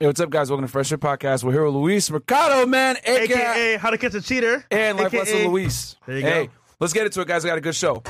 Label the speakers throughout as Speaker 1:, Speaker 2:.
Speaker 1: Hey, what's up, guys? Welcome to Fresh Air Podcast. We're here with Luis Mercado, man, aka,
Speaker 2: AKA How to Catch a Cheater.
Speaker 1: and Life
Speaker 2: AKA
Speaker 1: Lesson Luis.
Speaker 2: There you
Speaker 1: hey,
Speaker 2: go.
Speaker 1: let's get into it, guys. We got a good show.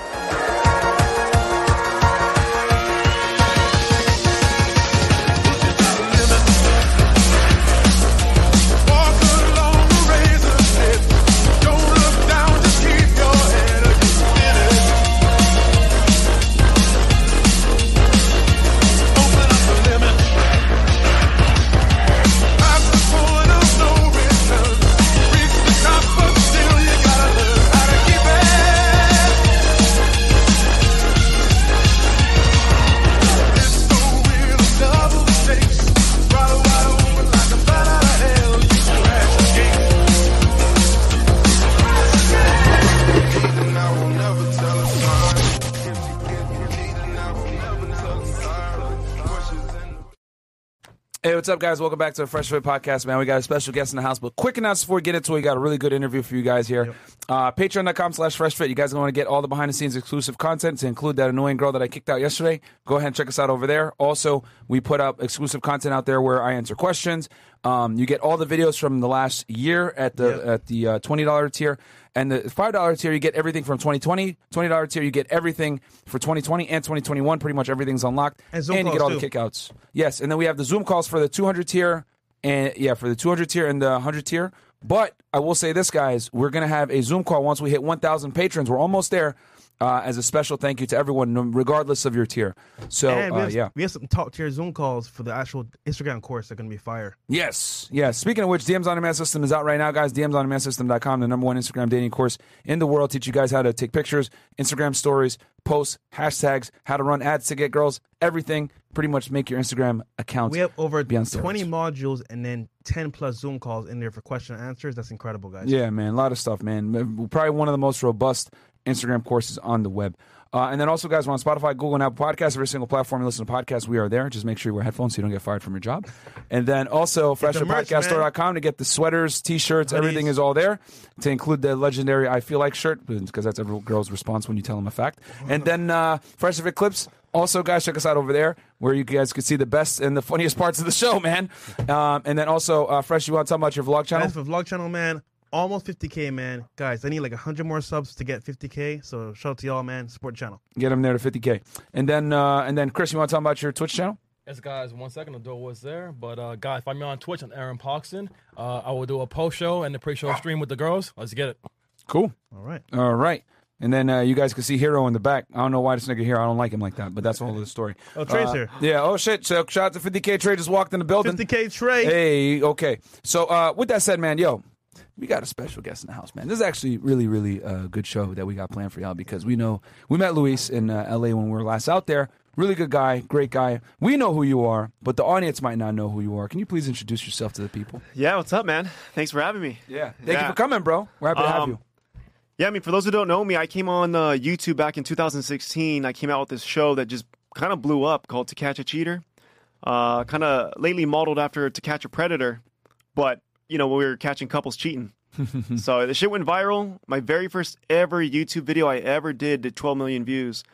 Speaker 1: What's up, guys? Welcome back to the Fresh Fit Podcast, man. We got a special guest in the house, but quick announcement before we get into it. We got a really good interview for you guys here. Uh, Patreon.com slash Fresh Fit. You guys want to get all the behind the scenes exclusive content to include that annoying girl that I kicked out yesterday. Go ahead and check us out over there. Also, we put up exclusive content out there where I answer questions. Um, you get all the videos from the last year at the
Speaker 2: Yep.
Speaker 1: at the uh, twenty dollar tier, and the five dollar tier you get everything from 2020. Twenty dollar tier you get everything for 2020 and 2021. Pretty much everything's unlocked,
Speaker 2: And Zoom
Speaker 1: you get all the kickouts. Yes, and then we have the Zoom calls for the 200 tier, and yeah, for the 200 tier and the 100 tier. But I will say this, guys, we're gonna have a Zoom call once we hit 1,000 patrons. We're almost there. Uh, as a special thank you to everyone, regardless of your tier. So
Speaker 2: we
Speaker 1: uh,
Speaker 2: have,
Speaker 1: yeah,
Speaker 2: we have some top tier Zoom calls for the actual Instagram course. They're going to be fire.
Speaker 1: Yes, yes. Speaking of which, DMs on Demand System is out right now, guys. DMs on Demand System.com, the number one Instagram dating course in the world. Teach you guys how to take pictures, Instagram stories, posts, hashtags, how to run ads to get girls, everything. Pretty much make your Instagram account.
Speaker 2: We have over
Speaker 1: Be
Speaker 2: 20
Speaker 1: steroids.
Speaker 2: modules and then 10 plus Zoom calls in there for question and answers. That's incredible, guys.
Speaker 1: Yeah, man, a lot of stuff, man. Probably one of the most robust Instagram courses on the web. Uh, and then also, guys, we're on Spotify, Google, and Apple Podcasts. Every single platform you listen to podcasts, we are there. Just make sure you wear headphones so you don't get fired from your job. And then also,
Speaker 2: the merch,
Speaker 1: freshpodcaststore.com to get the sweaters, t-shirts, everything is all there. To include the legendary I Feel Like shirt, because that's every girl's response when you tell them a fact. And then uh, Fresh Fit Clips. Also, guys, check us out over there where you guys can see the best and the funniest parts of the show, man. Um, and then also, uh, Fresh, you want to talk about your vlog channel?
Speaker 2: For Vlog Channel, man, almost 50K, man. Guys, I need like 100 more subs to get 50K. So shout out to y'all, man. Support the channel.
Speaker 1: Get them there to 50k. And then uh, and then Chris, you want to talk about your Twitch channel?
Speaker 3: Yes, guys. One second, the door was there. But uh, guys, find me on Twitch on Aaron Poxton. Uh, I will do a post show and a pre-show stream with the girls. Let's get it.
Speaker 1: Cool.
Speaker 2: All right.
Speaker 1: All right. And then uh, you guys can see Hero in the back. I don't know why this nigga here. I don't like him like that, but that's all of the story.
Speaker 2: Oh, Trey's
Speaker 1: Uh,
Speaker 2: here.
Speaker 1: Yeah. Oh shit. So shout out to 50k Trey just walked in the building.
Speaker 2: 50K Trey.
Speaker 1: Hey. Okay. So uh, with that said, man, yo, we got a special guest in the house, man. This is actually really, really a good show that we got planned for y'all because we know we met Luis in uh, LA when we were last out there. Really good guy, great guy. We know who you are, but the audience might not know who you are. Can you please introduce yourself to the people?
Speaker 4: Yeah, what's up, man? Thanks for having me.
Speaker 1: Yeah. Thank you for coming, bro. We're happy to have
Speaker 4: Um,
Speaker 1: you.
Speaker 4: Yeah, I mean, for those who don't know me, I came on uh, YouTube back in 2016. I came out with this show that just kind of blew up called To Catch a Cheater. Uh, kind of lately modeled after To Catch a Predator, but you know, when we were catching couples cheating. so the shit went viral. My very first ever YouTube video I ever did did 12 million views,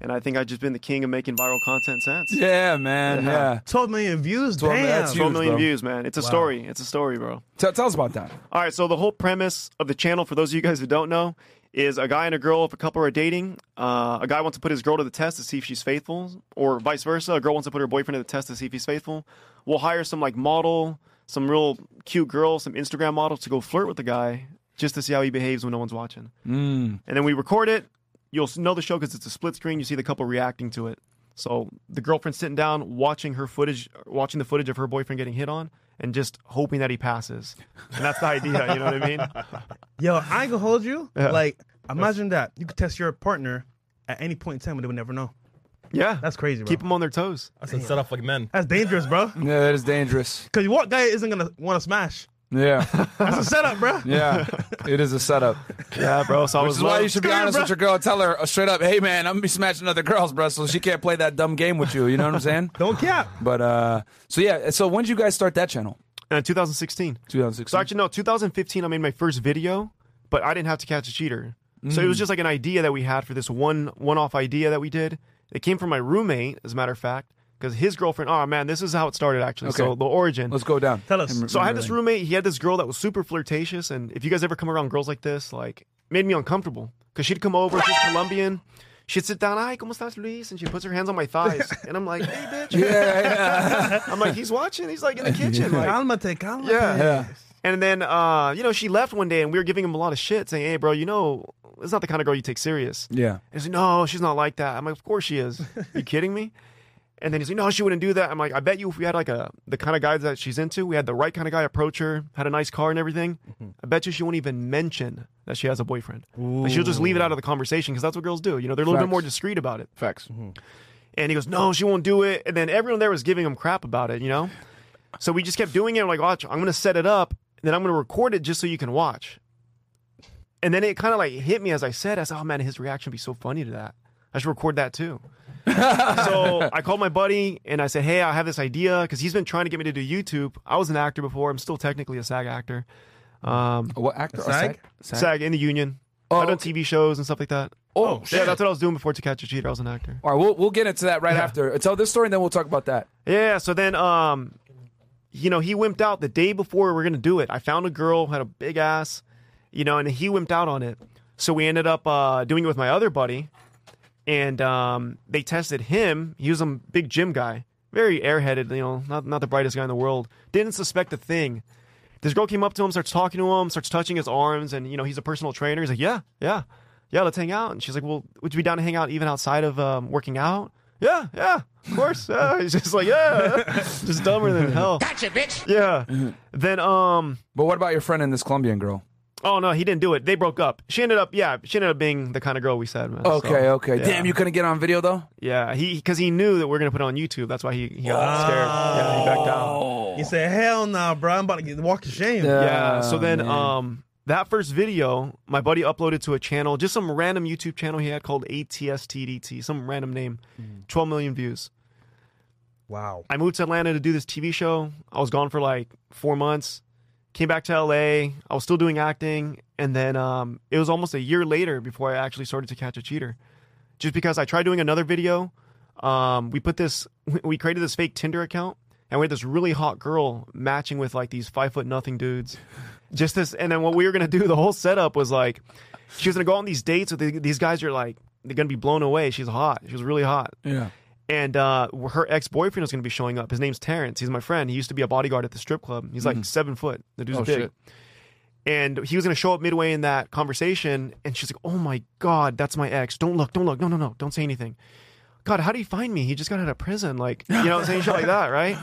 Speaker 4: and I think I've just been the king of making viral content since.
Speaker 1: Yeah, man.
Speaker 4: Yeah.
Speaker 1: Yeah.
Speaker 2: 12 million views.
Speaker 1: 12
Speaker 2: Damn.
Speaker 1: that's
Speaker 4: 12
Speaker 1: huge,
Speaker 4: million
Speaker 1: bro.
Speaker 4: views, man. It's a story. It's a story, bro.
Speaker 1: Tell, tell us about that.
Speaker 4: All right, so the whole premise of the channel, for those of you guys who don't know, is a guy and a girl, if a couple are dating, uh, a guy wants to put his girl to the test to see if she's faithful, or vice versa. A girl wants to put her boyfriend to the test to see if he's faithful. We'll hire some like model, some real cute girls, some Instagram models to go flirt with the guy just to see how he behaves when no one's watching.
Speaker 1: Mm.
Speaker 4: And then we record it. You'll know the show because it's a split screen. You see the couple reacting to it. So the girlfriend sitting down, watching her footage, watching the footage of her boyfriend getting hit on, and just hoping that he passes. And that's the idea. You know what I mean?
Speaker 2: Yo, I ain't gonna hold you.
Speaker 4: Yeah.
Speaker 2: Like, imagine that. You could test your partner at any point in time and they would never know.
Speaker 4: Yeah,
Speaker 2: That's crazy, bro.
Speaker 4: keep them on their toes.
Speaker 3: That's a setup like men.
Speaker 2: That's dangerous, bro.
Speaker 1: Yeah, that is dangerous.
Speaker 2: Because what guy isn't gonna want to smash?
Speaker 1: Yeah.
Speaker 2: That's a setup, bro.
Speaker 1: Yeah. it is a setup.
Speaker 4: Yeah, bro. So I
Speaker 1: Which
Speaker 4: was
Speaker 1: is why you should be
Speaker 2: Screw
Speaker 1: honest
Speaker 2: bro.
Speaker 1: with your girl. Tell her uh, straight up, hey, man, I'm going to be smashing other girls, bro, so she can't play that dumb game with you. You know what I'm saying?
Speaker 2: Don't cap.
Speaker 1: But, uh, so yeah, so when did you guys start that channel?
Speaker 4: Uh, 2016.
Speaker 1: 2016.
Speaker 4: So actually, no, 2015. I made my first video, but I didn't have to catch a cheater. So it was just like an idea that we had for this one one-off idea that we did. It came from my roommate, as a matter of fact, because his girlfriend. Oh man, this is how it started actually.
Speaker 1: Okay.
Speaker 4: So the origin.
Speaker 1: Let's go down.
Speaker 2: Tell us.
Speaker 1: Him-
Speaker 4: So I had this roommate. He had this girl that was super flirtatious, and if you guys ever come around girls like this, like made me uncomfortable because she'd come over. She's Colombian. She'd sit down. Hi, cómo estás, Luis? And she puts her hands on my thighs, and I'm like, Hey, bitch.
Speaker 1: Yeah,
Speaker 4: I'm like, he's watching. He's like in the kitchen. Like,
Speaker 2: Calmate, calmate.
Speaker 4: Yeah.
Speaker 1: yeah.
Speaker 4: and then, uh, you know, she left one day, and we were giving him a lot of shit, saying, "Hey, bro, you know, it's not the kind of girl you take serious."
Speaker 1: Yeah.
Speaker 4: And he's like, "No, she's not like that." I'm like, "Of course she is. you kidding me?" And then he's like, "No, she wouldn't do that." I'm like, "I bet you if we had like a the kind of guys that she's into, we had the right kind of guy approach her, had a nice car and everything. Mm-hmm. I bet you she won't even mention that she has a boyfriend. Like, she'll just leave it out of the conversation because that's what girls do. You know, they're a little bit more discreet about it."
Speaker 1: Facts. Mm-hmm.
Speaker 4: And he goes, "No, she won't do it." And then everyone there was giving him crap about it, you know. So we just kept doing it. We're like, "Watch, I'm going to set it up, and then I'm going to record it just so you can watch." And then it kind of like hit me as I said, I said, "Oh man, his reaction would be so funny to that. I should record that too." so I called my buddy and I said, "Hey, I have this idea because he's been trying to get me to do YouTube. I was an actor before. I'm still technically a SAG actor. Um,
Speaker 1: What actor?
Speaker 2: SAG?
Speaker 1: SAG?
Speaker 4: SAG in the union.
Speaker 1: Oh,
Speaker 4: I've done
Speaker 1: okay.
Speaker 4: TV shows and stuff like that.
Speaker 1: Oh,
Speaker 4: Yeah,
Speaker 1: shit.
Speaker 4: that's what I was doing before To Catch a Cheater. I was an actor.
Speaker 1: All right, we'll we'll get into that right after. Tell this story, and then we'll talk about that.
Speaker 4: Yeah, so then um you know, he wimped out the day before we were gonna do it. I found a girl, had a big ass, you know, and he wimped out on it. So we ended up uh doing it with my other buddy. And um they tested him. He was a big gym guy. Very airheaded, you know, not not the brightest guy in the world. Didn't suspect a thing. This girl came up to him, starts talking to him, starts touching his arms, and you know, he's a personal trainer. He's like, Yeah, yeah, yeah, let's hang out. And she's like, Well, would you be down to hang out even outside of um, working out? Yeah, yeah, of course. Yeah. He's just like, yeah, just dumber than hell. Gotcha, bitch. Yeah. Then, um,
Speaker 1: But what about your friend and this Colombian girl?
Speaker 4: Oh no, he didn't do it. They broke up. She ended up, yeah, she ended up being the kind of girl we said. Man.
Speaker 1: Okay,
Speaker 4: So,
Speaker 1: okay.
Speaker 4: yeah.
Speaker 1: Damn, you couldn't get on video though.
Speaker 4: Yeah, he because he knew that we are gonna put it on YouTube. That's why he, he got scared. Yeah, he backed out.
Speaker 2: You say, hell no, bro. I'm about to get walk of shame.
Speaker 1: Yeah.
Speaker 4: Yeah. So then,
Speaker 1: man.
Speaker 4: um, that first video, my buddy uploaded to a channel, just some random YouTube channel he had called ATSTDT, some random name, 12 million views.
Speaker 2: Wow.
Speaker 4: I moved to Atlanta to do this TV show. I was gone for like four months. Came back to LA. I was still doing acting, and then um, it was almost a year later before I actually started to catch a cheater. Just because I tried doing another video, um, we put this, we created this fake Tinder account, and we had this really hot girl matching with like these five foot nothing dudes. Just this, and then what we were gonna do, the whole setup was like, she was gonna go on these dates with these guys. Are like, they're gonna be blown away. She's hot. She was really hot
Speaker 1: Yeah.
Speaker 4: And uh, her ex boyfriend was going to be showing up. His name's Terrence. He's my friend. He used to be a bodyguard at the strip club. He's like seven foot. The dude's
Speaker 1: Oh,
Speaker 4: big.
Speaker 1: shit.
Speaker 4: And he was going to show up midway in that conversation, and she's like, "Oh my god, that's my ex. Don't look, don't look, no, no, no, don't say anything. God, how do you find me? He just got out of prison, like you know, I'm saying shit like that, right?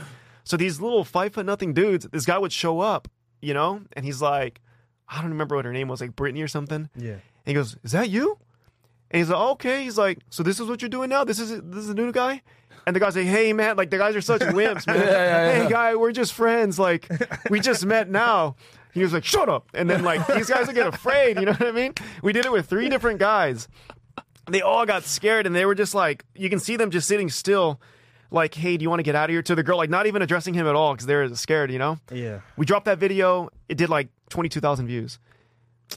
Speaker 4: So these little five foot nothing dudes, this guy would show up, you know, and he's like, I don't remember what her name was, like Brittany or something.
Speaker 2: Yeah.
Speaker 4: And he goes, "Is that you?" And he's like, "Okay." He's like, "So this is what you're doing now? This is this is the new guy?" And the guy's like, "Hey man, like the guys are such wimps, man.
Speaker 1: Yeah, yeah,
Speaker 4: hey guy, we're just friends. Like we just met now." He was like, "Shut up!" And then like these guys would get afraid. You know what I mean? We did it with three different guys. They all got scared, and they were just like, you can see them just sitting still, like, "Hey, do you want to get out of here?" To the girl, like not even addressing him at all because they're scared. You know?
Speaker 2: Yeah.
Speaker 4: We dropped that video. It did like 22,000 views.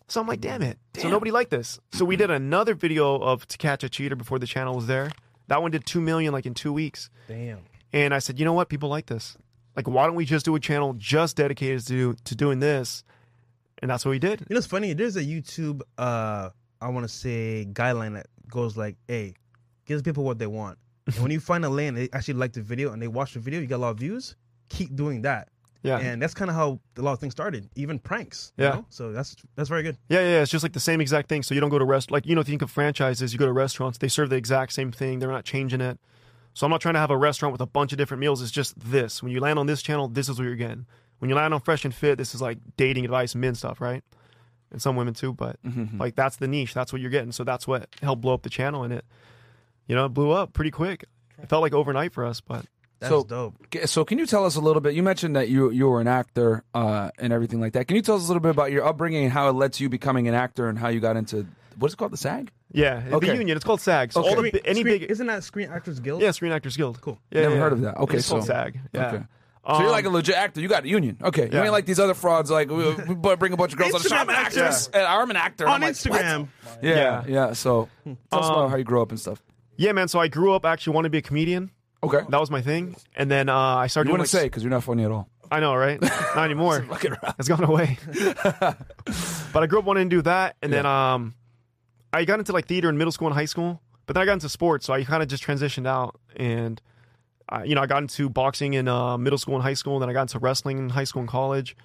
Speaker 4: So I'm like, damn it. So nobody liked this. So we did another video of To Catch a Cheater before the channel was there. That one did 2 million like in two weeks.
Speaker 2: Damn.
Speaker 4: And I said, you know what? People like this. Like, why don't we just do a channel just dedicated to, to doing this? And that's what we did.
Speaker 2: You know, it's funny. There's a YouTube, uh, I want to say, guideline that goes like, "Hey, gives people what they want." And when you find a lane they actually like the video and they watch the video, you get a lot of views. Keep doing that.
Speaker 4: Yeah.
Speaker 2: And that's kind of how a lot of things started, even pranks. you
Speaker 4: Yeah.
Speaker 2: know? So that's that's very good.
Speaker 4: Yeah, yeah, it's just like the same exact thing. So you don't go to rest like you know, think of franchises, you go to restaurants, they serve the exact same thing. They're not changing it. So I'm not trying to have a restaurant with a bunch of different meals. It's just this. When you land on this channel, this is what you're getting. When you land on Fresh and Fit, this is like dating advice, men stuff, right? And some women too, but like that's the niche. That's what you're getting. So that's what helped blow up the channel, and it, you know, it blew up pretty quick. It felt like overnight for us, but
Speaker 2: That's
Speaker 1: So-
Speaker 2: dope.
Speaker 1: So can you tell us a little bit? You mentioned that you you were an actor uh, and everything like that. Can you tell us a little bit about your upbringing and how it led to you becoming an actor and how you got into what's it called, the SAG?
Speaker 4: yeah,
Speaker 1: Okay.
Speaker 4: the union. It's called SAG. So
Speaker 1: Okay.
Speaker 4: all the
Speaker 2: Screen-
Speaker 4: any
Speaker 2: Screen-
Speaker 4: big
Speaker 2: isn't that Screen Actors Guild?
Speaker 4: yeah, Screen Actors Guild.
Speaker 2: Cool.
Speaker 4: Yeah,
Speaker 1: Never
Speaker 4: yeah.
Speaker 1: heard of that. Okay,
Speaker 4: it's called
Speaker 1: so-
Speaker 4: SAG. Yeah.
Speaker 1: Okay. So you're
Speaker 4: Um,
Speaker 1: like a legit actor. You got a union. Okay. You ain't like these other frauds. Like we, we bring a bunch of girls on the show. I'm an actress. And I'm an actor.
Speaker 2: On
Speaker 1: I'm like,
Speaker 2: Instagram.
Speaker 1: what? Yeah, yeah.
Speaker 4: Yeah.
Speaker 1: So tell us
Speaker 4: Um,
Speaker 1: about how you grew up and stuff.
Speaker 4: Yeah, man. So I grew up actually wanting to be a comedian.
Speaker 1: Okay.
Speaker 4: That was my thing. And then uh, I started.
Speaker 1: You
Speaker 4: doing,
Speaker 1: want to
Speaker 4: like,
Speaker 1: say because you're not funny at all.
Speaker 4: I know, right? Not anymore.
Speaker 1: Fucking around.
Speaker 4: it's gone away. but I grew up wanting to do that, and then um, I got into like theater in middle school and high school. But then I got into sports, so I kind of just transitioned out, and I, you know, I got into boxing in uh, middle school and high school. And then I got into wrestling in high school and college.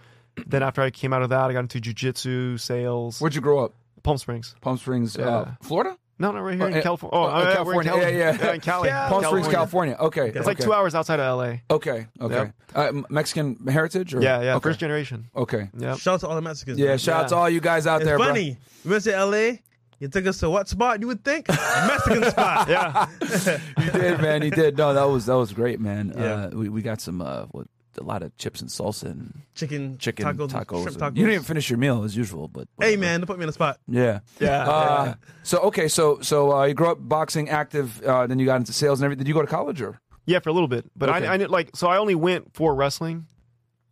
Speaker 4: then after I came out of that, I got into jujitsu, sales,
Speaker 1: Where'd you grow up?
Speaker 4: Palm Springs.
Speaker 1: Palm Springs, uh, Florida.
Speaker 4: No, no, right here
Speaker 1: Oh,
Speaker 4: in
Speaker 1: eh,
Speaker 4: California. Oh,
Speaker 1: oh,
Speaker 4: we're in
Speaker 1: California.
Speaker 4: Cali-
Speaker 1: Yeah, yeah.
Speaker 4: in Cali.
Speaker 1: Palm Springs, California. Okay,
Speaker 4: It's like two hours outside of LA.
Speaker 1: Okay, okay. Uh, Mexican heritage, or
Speaker 4: Yeah, yeah,
Speaker 1: okay.
Speaker 4: first generation.
Speaker 1: Okay.
Speaker 4: Yeah.
Speaker 2: Shout out to all the Mexicans.
Speaker 1: Yeah,
Speaker 2: man.
Speaker 1: shout out to all you guys out
Speaker 2: It's
Speaker 1: there, bro.
Speaker 2: funny. We went to LA. You took us to what spot? You would think Mexican spot.
Speaker 4: Yeah.
Speaker 1: you did, man. You did. No, that was that was great, man.
Speaker 2: Yeah.
Speaker 1: Uh, we we got some uh, what, a lot of chips and salsa and
Speaker 2: Chicken,
Speaker 1: chicken
Speaker 2: tacos,
Speaker 1: tacos.
Speaker 2: shrimp tacos.
Speaker 1: You didn't even finish your meal as usual, but
Speaker 2: Hey man, don't put me on the spot.
Speaker 1: Yeah.
Speaker 4: Yeah.
Speaker 1: Uh, so okay, so so uh, you grew up boxing, active, uh, then you got into sales and everything. Did you go to college or?
Speaker 4: Yeah, for a little bit, but
Speaker 1: Okay.
Speaker 4: I, I didn't like. So I only went for wrestling.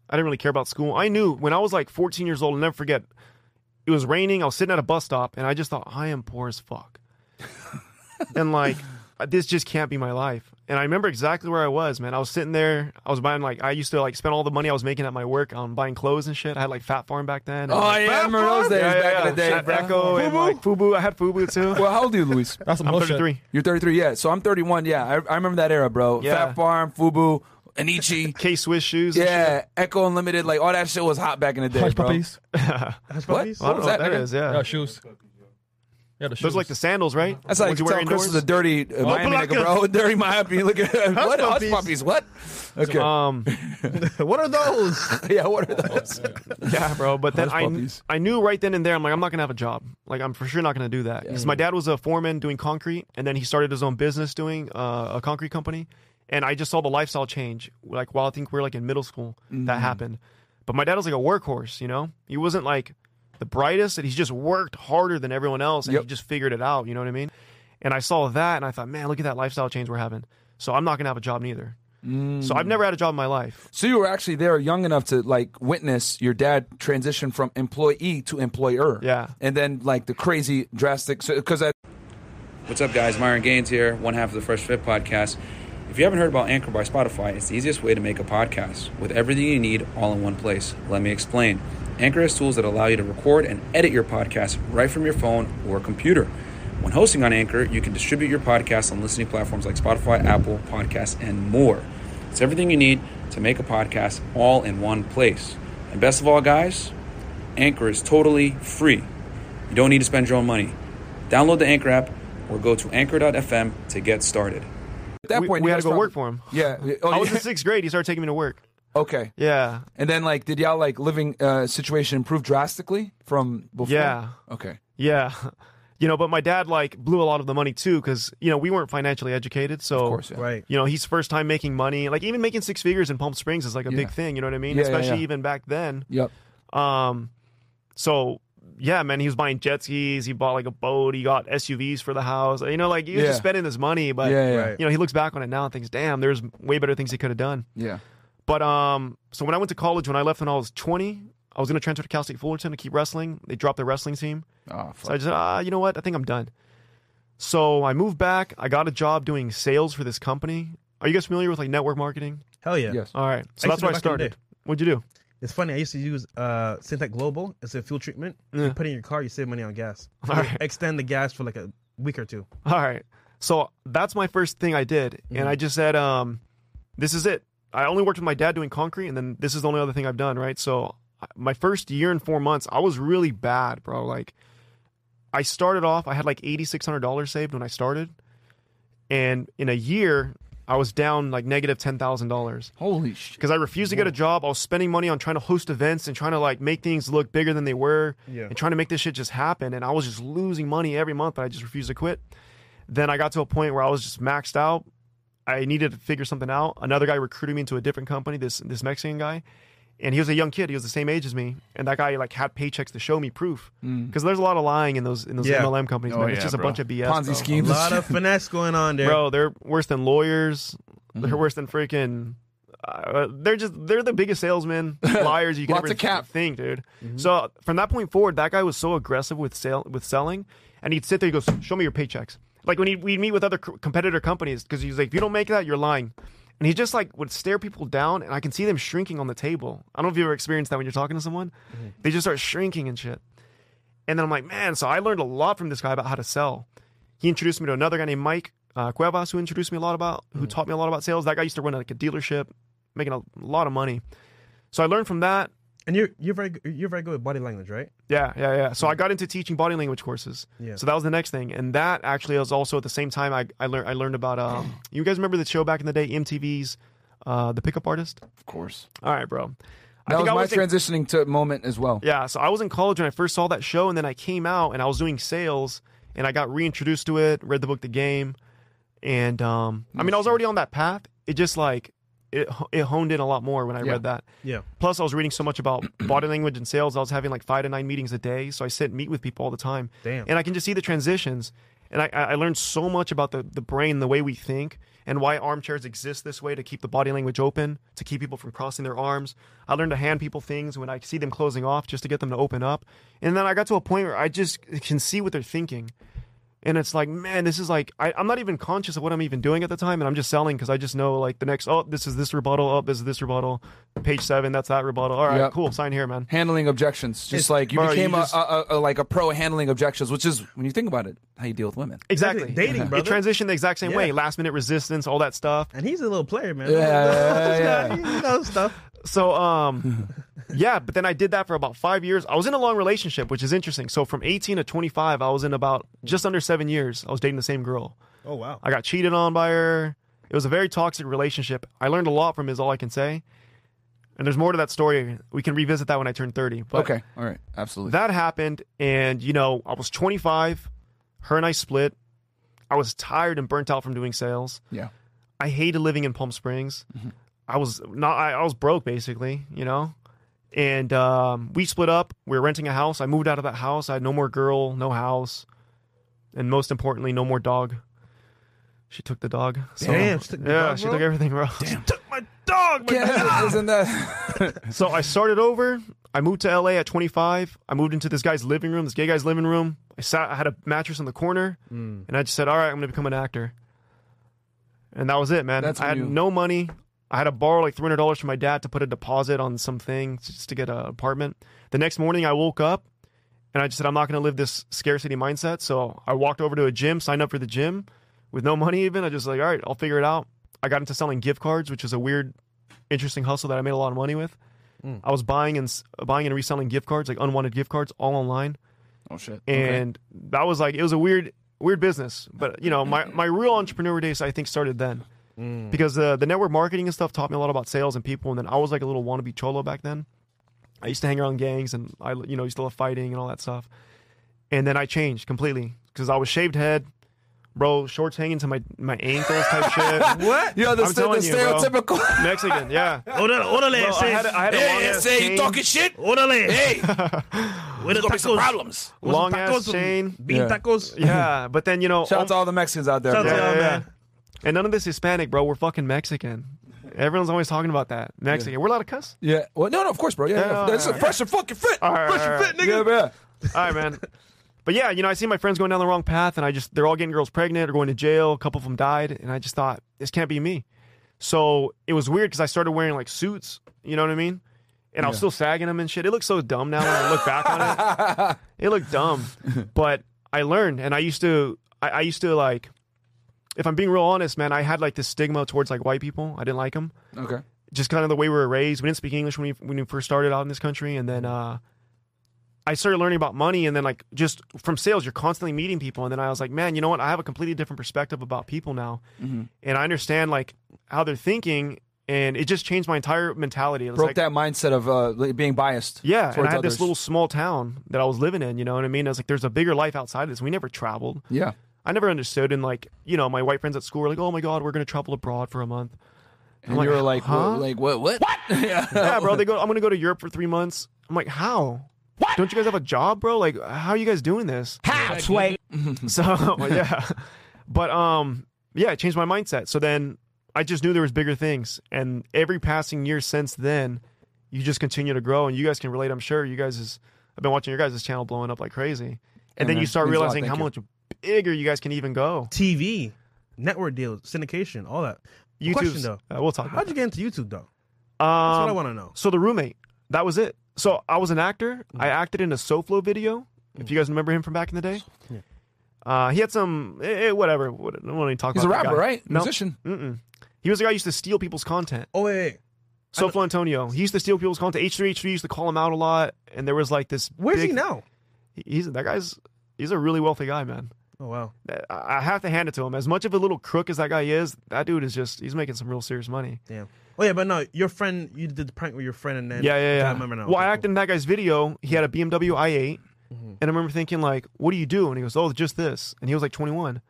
Speaker 4: I didn't really care about school. I knew when I was like 14 years old. I'll never forget. It was raining. I was sitting at a bus stop, and I just thought, I am poor as fuck. and like, this just can't be my life. And I remember exactly where I was, man. I was sitting there. I was buying like I used to like spend all the money I was making at my work on buying clothes and shit. I had like Phat Farm back then. and,
Speaker 1: Oh
Speaker 4: like,
Speaker 1: yeah, I remember those days
Speaker 4: yeah, yeah,
Speaker 1: back
Speaker 4: yeah.
Speaker 1: in the day,
Speaker 4: At
Speaker 1: bro.
Speaker 4: Ecko and like Fubu. I had Fubu too.
Speaker 1: Well, how old are you, Luis?
Speaker 3: That's some
Speaker 4: I'm
Speaker 3: bullshit.
Speaker 4: 33.
Speaker 1: You're 33, yeah. So I'm 31, yeah. I, I remember that era, bro.
Speaker 4: Yeah.
Speaker 1: Phat Farm, Fubu, Anichi.
Speaker 4: K Swiss shoes.
Speaker 1: Yeah, Ecko Unlimited, like all that shit was hot back in the day,
Speaker 3: Hush
Speaker 1: bro.
Speaker 3: puppies.
Speaker 2: Hush
Speaker 1: What?
Speaker 2: puppies?
Speaker 4: I don't
Speaker 1: was that,
Speaker 4: that
Speaker 1: nigga?
Speaker 4: Yeah.
Speaker 3: Yeah, shoes. Yeah, the shoes.
Speaker 4: Those are like the sandals, right?
Speaker 1: That's like
Speaker 4: Ones you
Speaker 1: tell
Speaker 4: wear
Speaker 1: Chris
Speaker 4: indoors?
Speaker 1: is a dirty uh, Miami nigga, bro. Dirty Miami. Look at what hush
Speaker 2: puppies.
Speaker 1: puppies. What? Okay,
Speaker 4: Um,
Speaker 2: what are those?
Speaker 1: yeah. What are those?
Speaker 4: yeah, bro. But then
Speaker 1: Hush
Speaker 4: I,
Speaker 1: puppies.
Speaker 4: I knew right then and there, I'm like, I'm not gonna have a job. Like, I'm for sure not gonna do that. Because my dad was a foreman doing concrete, and then he started his own business doing uh, a concrete company. And I just saw the lifestyle change. Like, while I think we are like in middle school,
Speaker 1: Mm.
Speaker 4: that happened. But my dad was like a workhorse. You know, he wasn't like the brightest, and he's just worked harder than everyone else, and
Speaker 1: Yep.
Speaker 4: he just figured it out. You know what I mean? And I saw that, and I thought, man, look at that lifestyle change we're having. So I'm not gonna have a job neither. So I've mm. never had a job in my life.
Speaker 1: So you were actually there young enough to like witness your dad transition from employee to employer.
Speaker 4: Yeah.
Speaker 1: And then like the crazy drastic because I What's up guys? Myron Gaines here, one half of the Fresh Fit podcast. If you haven't heard about Anchor by Spotify, it's the easiest way to make a podcast with everything you need all in one place. Let me explain. Anchor has tools that allow you to record and edit your podcast right from your phone or computer. When hosting on Anchor, you can distribute your podcast on listening platforms like Spotify, Apple Podcasts, and more. It's everything you need to make a podcast all in one place. And best of all, guys, Anchor is totally free. You don't need to spend your own money. Download the Anchor app or go to anchor.fm to get started. At that
Speaker 4: We,
Speaker 1: point,
Speaker 4: we
Speaker 1: you
Speaker 4: had to go work for him.
Speaker 1: Yeah. Oh,
Speaker 4: I was
Speaker 1: yeah.
Speaker 4: in sixth grade. He started taking me to work.
Speaker 1: Okay.
Speaker 4: Yeah.
Speaker 1: And then, like, did y'all like living uh, situation improve drastically from before?
Speaker 4: Yeah.
Speaker 1: Okay.
Speaker 4: Yeah. You know, but my dad like blew a lot of the money too because you know we weren't financially educated. So
Speaker 1: Of course. Yeah.
Speaker 2: Right.
Speaker 4: you know he's first time making money. Like even making six figures in Palm Springs is like a
Speaker 1: Yeah.
Speaker 4: big thing. You know what I mean?
Speaker 1: Yeah, yeah,
Speaker 4: Especially
Speaker 1: yeah.
Speaker 4: even back then.
Speaker 1: Yep.
Speaker 4: Um, so yeah, man, he was buying jet skis. He bought like a boat. He got SUVs for the house. You know, like he was
Speaker 1: Yeah.
Speaker 4: just spending his money. But
Speaker 1: yeah. Yeah.
Speaker 4: You know, he looks back on it now and thinks, damn, there's way better things he could have done.
Speaker 1: Yeah.
Speaker 4: But um, so when I went to college, when I left when I was 20, I was going to transfer to Cal State Fullerton to keep wrestling. They dropped their wrestling team.
Speaker 1: Oh,
Speaker 4: So I just, ah, you know what? I think I'm done. So I moved back. I got a job doing sales for this company. Are you guys familiar with like network marketing?
Speaker 2: Hell yeah.
Speaker 1: Yes.
Speaker 4: All right. So
Speaker 2: I
Speaker 4: that's
Speaker 2: used
Speaker 4: where I
Speaker 2: do back in the
Speaker 4: started. What'd you do?
Speaker 2: It's funny. I used to use uh, Syntek Global as a fuel treatment.
Speaker 4: Yeah.
Speaker 2: You put it in your car, you save money on gas.
Speaker 4: All right.
Speaker 2: Extend the gas for like a week or two.
Speaker 4: All right. So that's my first thing I did. And I just said, um, this is it. I only worked with my dad doing concrete, and then this is the only other thing I've done, right? So my first year and four months, I was really bad, bro. Like, I started off, I had like $8,600 saved when I started. And in a year, I was down like negative $10,000
Speaker 1: Holy shit.
Speaker 4: because I refused to get a job. I was spending money on trying to host events and trying to like make things look bigger than they were
Speaker 2: Yeah.
Speaker 4: and trying to make this shit just happen. And I was just losing money every month. And I just refused to quit. Then I got to a point where I was just maxed out. I needed to figure something out. Another guy recruited me into a different company, this this Mexican guy. And he was a young kid. He was the same age as me. And that guy like had paychecks to show me proof. Mm. Because there's a lot of lying in those in those
Speaker 2: Yeah.
Speaker 4: MLM companies,
Speaker 1: Oh,
Speaker 4: man. It's
Speaker 1: yeah,
Speaker 4: just a
Speaker 1: bro.
Speaker 4: bunch of BS.
Speaker 1: Ponzi
Speaker 4: bro.
Speaker 2: A lot of finesse going on there.
Speaker 4: Bro, they're worse than lawyers. They're mm-hmm. worse than freaking. Uh, they're just they're the biggest salesmen, liars you can
Speaker 1: Lots
Speaker 4: ever
Speaker 1: of cap.
Speaker 4: think, dude. Mm-hmm. So from that point forward, that guy was so aggressive with sale with selling, and he'd sit there, he goes, "Show me your paychecks." Like when he, we meet with other co- competitor companies, because he's like, if you don't make that, you're lying. And he just like would stare people down, and I can see them shrinking on the table. I don't know if you ever experienced that when you're talking to someone. They just start shrinking and shit. And then I'm like, man, so I learned a lot from this guy about how to sell. He introduced me to another guy named Mike uh, Cuevas, who introduced me a lot about, who taught me a lot about sales. That guy used to run like a dealership, making a lot of money. So I learned from that.
Speaker 2: And you're you're very good- you're very good with body language, right?
Speaker 4: Yeah, yeah, yeah. So I got into teaching body language courses.
Speaker 2: Yeah.
Speaker 4: So that was the next thing, and that actually was also at the same time I I learned I learned about um. You guys remember the show back in the day, MTV's, uh, the Pickup Artist?
Speaker 1: Of course.
Speaker 4: All right, bro. I
Speaker 1: That
Speaker 4: think
Speaker 1: was
Speaker 4: I
Speaker 1: my
Speaker 4: was in-
Speaker 1: transitioning to moment as well.
Speaker 4: Yeah, so I was in college when I first saw that show, and then I came out and I was doing sales, and I got reintroduced to it. Read the book, The Game, and um, I mean, I was already on that path. It just like it it honed in a lot more when I
Speaker 1: Yeah.
Speaker 4: read that.
Speaker 2: Yeah.
Speaker 4: Plus, I was reading so much about body language and sales. I was having like five to nine meetings a day, so I sit and meet with people all the time.
Speaker 2: Damn.
Speaker 4: And I can just see the transitions, and I, I learned so much about the the brain, the way we think, and why armchairs exist this way to keep the body language open, to keep people from crossing their arms. I learned to hand people things when I see them closing off, just to get them to open up. And then I got to a point where I just can see what they're thinking. And it's like, man, this is like, I, I'm not even conscious of what I'm even doing at the time. And I'm just selling because I just know, like, the next, oh, this is this rebuttal. Oh, this is this rebuttal. Page seven, that's that rebuttal. All right,
Speaker 1: Yep.
Speaker 4: cool. Sign here, man.
Speaker 1: Handling objections, just
Speaker 4: It's-
Speaker 1: like you
Speaker 4: bro,
Speaker 1: became
Speaker 4: you
Speaker 1: a,
Speaker 4: just-
Speaker 1: a, a, a- like a pro handling objections, which is when you think about it, how you deal with women.
Speaker 4: Exactly.
Speaker 2: Dating,
Speaker 4: It
Speaker 2: brother.
Speaker 4: transitioned the exact same way. Last minute resistance, all that stuff.
Speaker 2: And he's a little player, man.
Speaker 1: Yeah, yeah, yeah.
Speaker 2: He knows stuff.
Speaker 4: So, um, yeah, but then I did that for about five years. I was in a long relationship, which is interesting. So from 18 to 25, I was in about just under seven years. I was dating the same girl.
Speaker 2: Oh wow.
Speaker 4: I got cheated on by her. It was a very toxic relationship. I learned a lot from it, is all I can say. And there's more to that story. We can revisit that when I turn 30. But
Speaker 1: Okay, all right, absolutely.
Speaker 4: that happened, and you know, I was 25. Her and I split. I was tired and burnt out from doing sales.
Speaker 1: yeah,
Speaker 4: I hated living in Palm Springs. I was not. I, I was broke basically, you know. And um, we split up. We were renting a house. I moved out of that house. I had no more girl, no house, and most importantly, no more dog. She took the dog. So,
Speaker 2: Damn, she took the
Speaker 4: yeah,
Speaker 2: dog,
Speaker 4: she
Speaker 2: bro?
Speaker 4: took everything, bro.
Speaker 2: Took my dog. My
Speaker 1: yeah isn't that?
Speaker 4: so I started over. I moved to LA at 25. I moved into this guy's living room, this gay guy's living room. I sat. I had a mattress in the corner,
Speaker 2: Mm.
Speaker 4: and I just said, "All right, I'm going to become an actor." And that was it, man.
Speaker 1: That's
Speaker 4: I had
Speaker 1: you-
Speaker 4: no money. I had to borrow like three hundred dollars from my dad to put a deposit on something just to get an apartment. The next morning, I woke up and I just said, "I'm not going to live this scarcity mindset." So I walked over to a gym, signed up for the gym with no money. Even I just like, "All right, I'll figure it out." I got into selling gift cards, which is a weird, interesting hustle that I made a lot of money with. Mm. I was buying and buying and reselling gift cards, like unwanted gift cards, all online
Speaker 1: oh shit! Okay.
Speaker 4: and that was like it was a weird weird business but you know my my real entrepreneur days i think started then Mm. because the the network marketing and stuff taught me a lot about sales and people and then i was like a little wannabe cholo back then i used to hang around gangs and i you know used to love fighting and all that stuff and then i changed completely because i was shaved head bro shorts hanging to my my ankles type shit
Speaker 2: What?
Speaker 1: Yo, the,
Speaker 4: I'm
Speaker 1: st- the
Speaker 4: telling you, bro.
Speaker 1: stereotypical.
Speaker 4: mexican yeah
Speaker 2: Orale, orale,
Speaker 4: Bro, I had, a- I had a
Speaker 1: hey,
Speaker 4: ass
Speaker 1: say you talking shit?
Speaker 2: orale.
Speaker 1: Hey,
Speaker 2: Where the
Speaker 1: gonna be some
Speaker 2: tacos?
Speaker 1: problems.
Speaker 2: Where's the
Speaker 4: long ass chain
Speaker 2: Bean
Speaker 1: Yeah.
Speaker 2: tacos.
Speaker 4: yeah but then you know
Speaker 1: Shout out to um, all the Mexicans out there.
Speaker 2: Shout out to
Speaker 4: Yeah,
Speaker 2: y'all,
Speaker 4: yeah,
Speaker 2: man.
Speaker 4: And none of this Hispanic, bro. We're fucking Mexican. Everyone's always talking about that. Mexican. We're allowed to cuss?
Speaker 1: Yeah. Well, no, no, of course, bro. Yeah, yeah. Is
Speaker 4: yeah.
Speaker 1: fresh and fucking fit.
Speaker 4: All right,
Speaker 1: fresh
Speaker 4: all
Speaker 1: and fit, nigga. Yeah, yeah.
Speaker 4: All right, man. But yeah, you know, I see my friends going down the wrong path, and I just, they're all getting girls pregnant or going to jail. A couple of them died, and I just thought, this can't be me. So it was weird because I started wearing like suits, you know what I mean? And I was still sagging them and shit. It looks so dumb now when I look back on it. It looked dumb. But I learned, and I used to, I, I used to like, if I'm being real honest, man, I had like this stigma towards like white people. I didn't like them.
Speaker 1: Okay.
Speaker 4: just kind of the way we were raised. We didn't speak English when we when we first started out in this country, and then uh, I started learning about money, and then like just from sales, you're constantly meeting people, and then I was like, man, you know what? I have a completely different perspective about people now, and I understand like how they're thinking, and it just changed my entire mentality. It
Speaker 1: Broke
Speaker 4: like,
Speaker 1: that mindset of uh, being biased.
Speaker 4: yeah, and I had this little small town that I was living in. You know what I mean? I was like, there's a bigger life outside of this. We never traveled.
Speaker 1: Yeah.
Speaker 4: I never understood, and like you know, my white friends at school were like, oh my god, we're gonna travel abroad for a month.
Speaker 1: And
Speaker 4: like,
Speaker 1: you were like,
Speaker 4: huh?
Speaker 1: what, like what? What? What? yeah.
Speaker 4: yeah, bro. They go. I'm gonna go to Europe for three months. I'm like, how? What? Don't you guys have a job, bro? Like, how are you guys doing this?
Speaker 2: How, Sway?
Speaker 4: So yeah, but um, yeah, it changed my mindset. So then I just knew there was bigger things, and every passing year since then, you just continue to grow, and you guys can relate. I'm sure you guys is. I've been watching your guys' channel blowing up like crazy, and then
Speaker 1: man.
Speaker 4: you start
Speaker 1: Means lot.
Speaker 4: realizing how
Speaker 1: you.
Speaker 4: much bigger you guys can even go.
Speaker 2: TV, network deals, syndication, all that.
Speaker 4: YouTube
Speaker 2: though,
Speaker 4: uh, we'll talk
Speaker 2: how'd you get into YouTube though?
Speaker 4: Um,
Speaker 2: That's what I want to know.
Speaker 4: So the roommate, that was it. So I was an actor. I acted in a SoFlo video. If you guys remember him from back in the day.
Speaker 2: Yeah.
Speaker 4: Uh, he had some eh, eh, whatever. what- I don't want to talk
Speaker 1: He's a
Speaker 4: about. that
Speaker 1: rapper,
Speaker 4: guy.
Speaker 1: right?
Speaker 4: No.
Speaker 1: Musician.
Speaker 4: Mm-mm. He was the guy who used to steal people's content.
Speaker 2: Oh wait, wait.
Speaker 4: SoFlo Antonio. He used to steal people's content. H3H3 used to call him out a lot. And there was like this.
Speaker 2: where's
Speaker 4: big,
Speaker 2: he now?
Speaker 4: He's that guy's. He's a really wealthy guy, man.
Speaker 2: Oh wow.
Speaker 4: I have to hand it to him. As much of a little crook as that guy is, that dude is just. He's making some real serious money.
Speaker 2: Damn. Oh yeah, but no, your friend, you did the prank with your friend, and then
Speaker 4: Yeah, yeah, yeah.
Speaker 2: I remember now.
Speaker 4: Well, I acted in that guy's video. He had a BMW i8,
Speaker 2: Mm-hmm.
Speaker 4: and I remember thinking like, "What do you do?" And he goes, "Oh, just this." And he was like 21.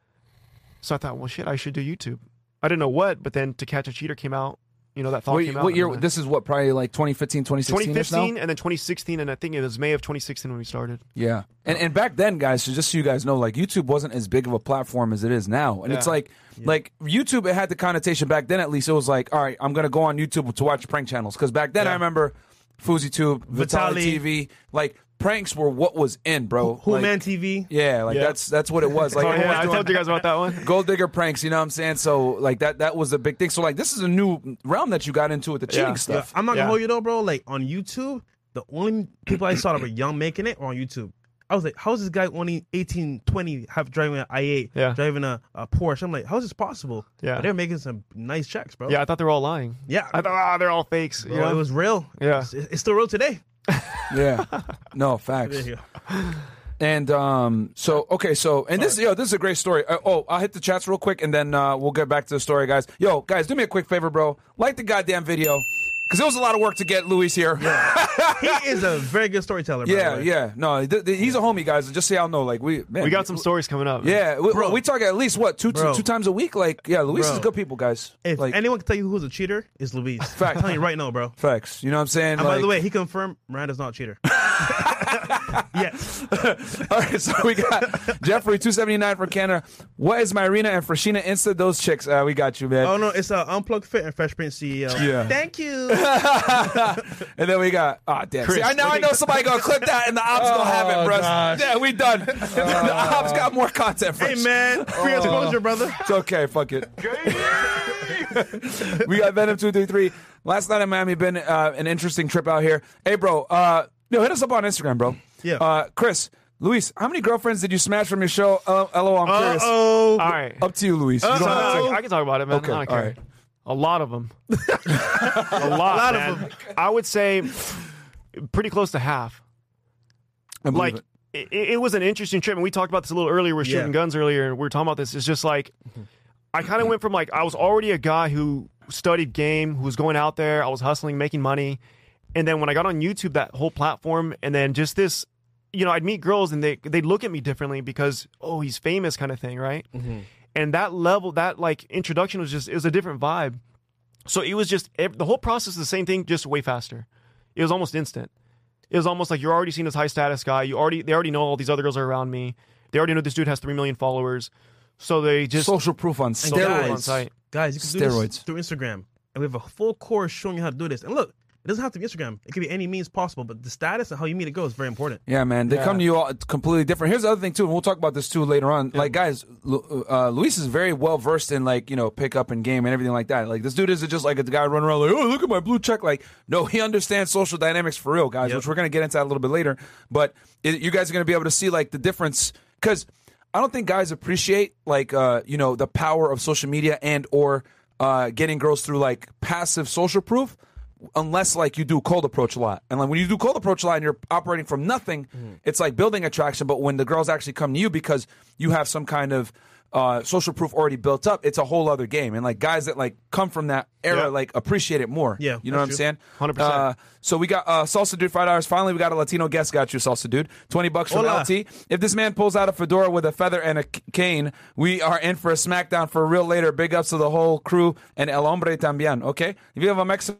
Speaker 4: So I thought, well, shit, I should do YouTube. I didn't know what, but then To Catch a Cheater came out. You know that thought
Speaker 1: What,
Speaker 4: came out.
Speaker 1: what year? This is what probably like 2015, 2016 -ish
Speaker 4: 2015 and then 2016, and I think it was May of 2016 when we started.
Speaker 1: Yeah, and and back then, guys, so just so you guys know, like YouTube wasn't as big of a platform as it is now, and it's
Speaker 4: Yeah.
Speaker 1: like like YouTube. It had the connotation back then. At least it was like, all right, I'm gonna go on YouTube to watch prank channels because back then I remember Vitali
Speaker 2: Vitali.
Speaker 1: TV, like pranks were what was in, bro.
Speaker 2: Who
Speaker 1: Like,
Speaker 2: Man TV.
Speaker 1: Yeah, like
Speaker 4: Yeah.
Speaker 1: that's that's what it was. Like
Speaker 4: Oh, yeah,
Speaker 1: was
Speaker 4: I told you guys about that one.
Speaker 1: gold digger pranks. You know what I'm saying? So like that that was a big thing. So like this is a new realm that you got into with the cheating
Speaker 4: Yeah.
Speaker 2: Yeah,
Speaker 1: stuff.
Speaker 2: I'm not gonna
Speaker 4: Yeah.
Speaker 2: hold you though, bro. Like on YouTube, the only people I saw that were young making it were on YouTube. I was like, how is this guy only 18, 20, have driving an i8,
Speaker 4: Yeah.
Speaker 2: driving a, a Porsche? I'm like, how is this possible?
Speaker 4: Yeah.
Speaker 2: But they're making some nice checks, bro.
Speaker 4: Yeah, I thought they were all lying.
Speaker 2: yeah.
Speaker 4: I thought, ah, they're all fakes. You
Speaker 2: Bro,
Speaker 4: know?
Speaker 2: it was real.
Speaker 4: Yeah.
Speaker 2: it's, it's still real today.
Speaker 1: Yeah, no facts.
Speaker 2: There you go.
Speaker 1: And um, so okay, so and this yo, this is a great story. Uh, oh, I'll hit the chats real quick, and then uh, we'll get back to the story, guys. Yo, guys, do me a quick favor, bro. Like the goddamn video, because it was a lot of work to get Luis here. Yeah,
Speaker 2: He is a very good storyteller. by the
Speaker 1: yeah. No, th- th- he's a homie, guys. Just so y'all know, like we, man,
Speaker 4: we got some stories coming up.
Speaker 1: Yeah, we,
Speaker 2: Bro.
Speaker 1: we talk at least what two, two times a week. Like, yeah, Luis is good people, guys.
Speaker 2: If
Speaker 1: like
Speaker 2: anyone can tell you who's a cheater, it's Luis.
Speaker 1: Fact.
Speaker 2: I'm telling you right now, bro.
Speaker 1: facts. You know what I'm saying?
Speaker 2: And by the way, he confirmed Miranda's not a cheater. yes.
Speaker 1: All right, so we got Jeffrey two seventy nine from Canada. What is Myrina and Freshina Insta? Those chicks. Uh, we got you, man.
Speaker 2: Oh no, it's uh, Unplugged Fit and Fresh Prince CEO.
Speaker 1: Yeah.
Speaker 2: Thank you.
Speaker 1: and then we got ah damn.
Speaker 4: Chris,
Speaker 1: See, I now I know somebody gonna clip that and the ops gonna have it,
Speaker 3: Oh,
Speaker 1: bro. Yeah, we done. the ops got more content. For
Speaker 2: hey
Speaker 1: us.
Speaker 2: man, free exposure, brother.
Speaker 1: It's okay. Fuck it. we got Venom two three three. Last night in Miami, been uh, an interesting trip out here. Hey, bro. Uh, yo, hit us up on Instagram, bro.
Speaker 2: Yeah.
Speaker 1: Uh, Chris, Luis, how many girlfriends did you smash from your show? Uh, LOL, I'm curious.
Speaker 2: oh.
Speaker 4: All right.
Speaker 1: Up to you, Luis. You don't have
Speaker 4: I,
Speaker 1: to-
Speaker 4: I can talk about it, man.
Speaker 1: Okay,
Speaker 4: I don't care.
Speaker 1: all right.
Speaker 4: A lot of them. a lot,
Speaker 2: of
Speaker 4: man.
Speaker 2: them.
Speaker 4: I would say pretty close to half.
Speaker 1: I believe
Speaker 4: like
Speaker 1: it.
Speaker 4: it, it was an interesting trip, and we talked about this a little earlier. We are shooting
Speaker 2: Yeah.
Speaker 4: guns earlier, and we were talking about this. It's just like I kind of went from like I was already a guy who studied game, who was going out there, I was hustling, making money, and then when I got on YouTube, that whole platform, and then just this, you know, I'd meet girls and they they'd look at me differently because oh he's famous kind of thing, right? Mm-hmm. And that level, that like introduction was just it was a different vibe. So it was just ev- the whole process is the same thing, just way faster. It was almost instant. It was almost like you're already seen as high status guy. You already they already know all these other girls are around me. They already know this dude has three million followers. So they just
Speaker 1: social proof on
Speaker 2: And
Speaker 1: steroids.
Speaker 4: on site.
Speaker 2: Guys, you can do
Speaker 1: Steroids.
Speaker 2: this through Instagram. And we have a full course showing you how to do this. And look, it doesn't have to be Instagram. It could be any means possible, but the status and how you meet a girl is very important.
Speaker 1: Yeah, man. They
Speaker 4: Yeah.
Speaker 1: come to you all completely different. Here's the other thing too, and we'll talk about this too later on. Like, guys, uh, Luis is very well versed in like you know pickup and game and everything like that. Like, this dude isn't just like a guy running around like, oh, look at my blue check. Like, no, he understands social dynamics for real, guys.
Speaker 2: Yep.
Speaker 1: Which we're gonna get into that a little bit later. But it, you guys are gonna be able to see like the difference because I don't think guys appreciate like uh, you know the power of social media and or uh, getting girls through like passive social proof unless like you do cold approach a lot. And like when you do cold approach a lot and you're operating from nothing, it's like building attraction. But when the girls actually come to you because you have some kind of uh, social proof already built up, it's a whole other game. And like guys that like come from that era
Speaker 4: Yeah.
Speaker 1: like appreciate it more.
Speaker 2: Yeah,
Speaker 1: you know what I'm saying?
Speaker 4: 100%.
Speaker 1: Uh, so we got uh, Salsa Dude five dollars. Finally, we got a Latino guest. Got you, Salsa Dude. Twenty bucks from
Speaker 2: Hola.
Speaker 1: LT. If this man pulls out a fedora with a feather and a cane, we are in for a smackdown for real later. Big ups to the whole crew and El Hombre también. Okay, if you have a Mexican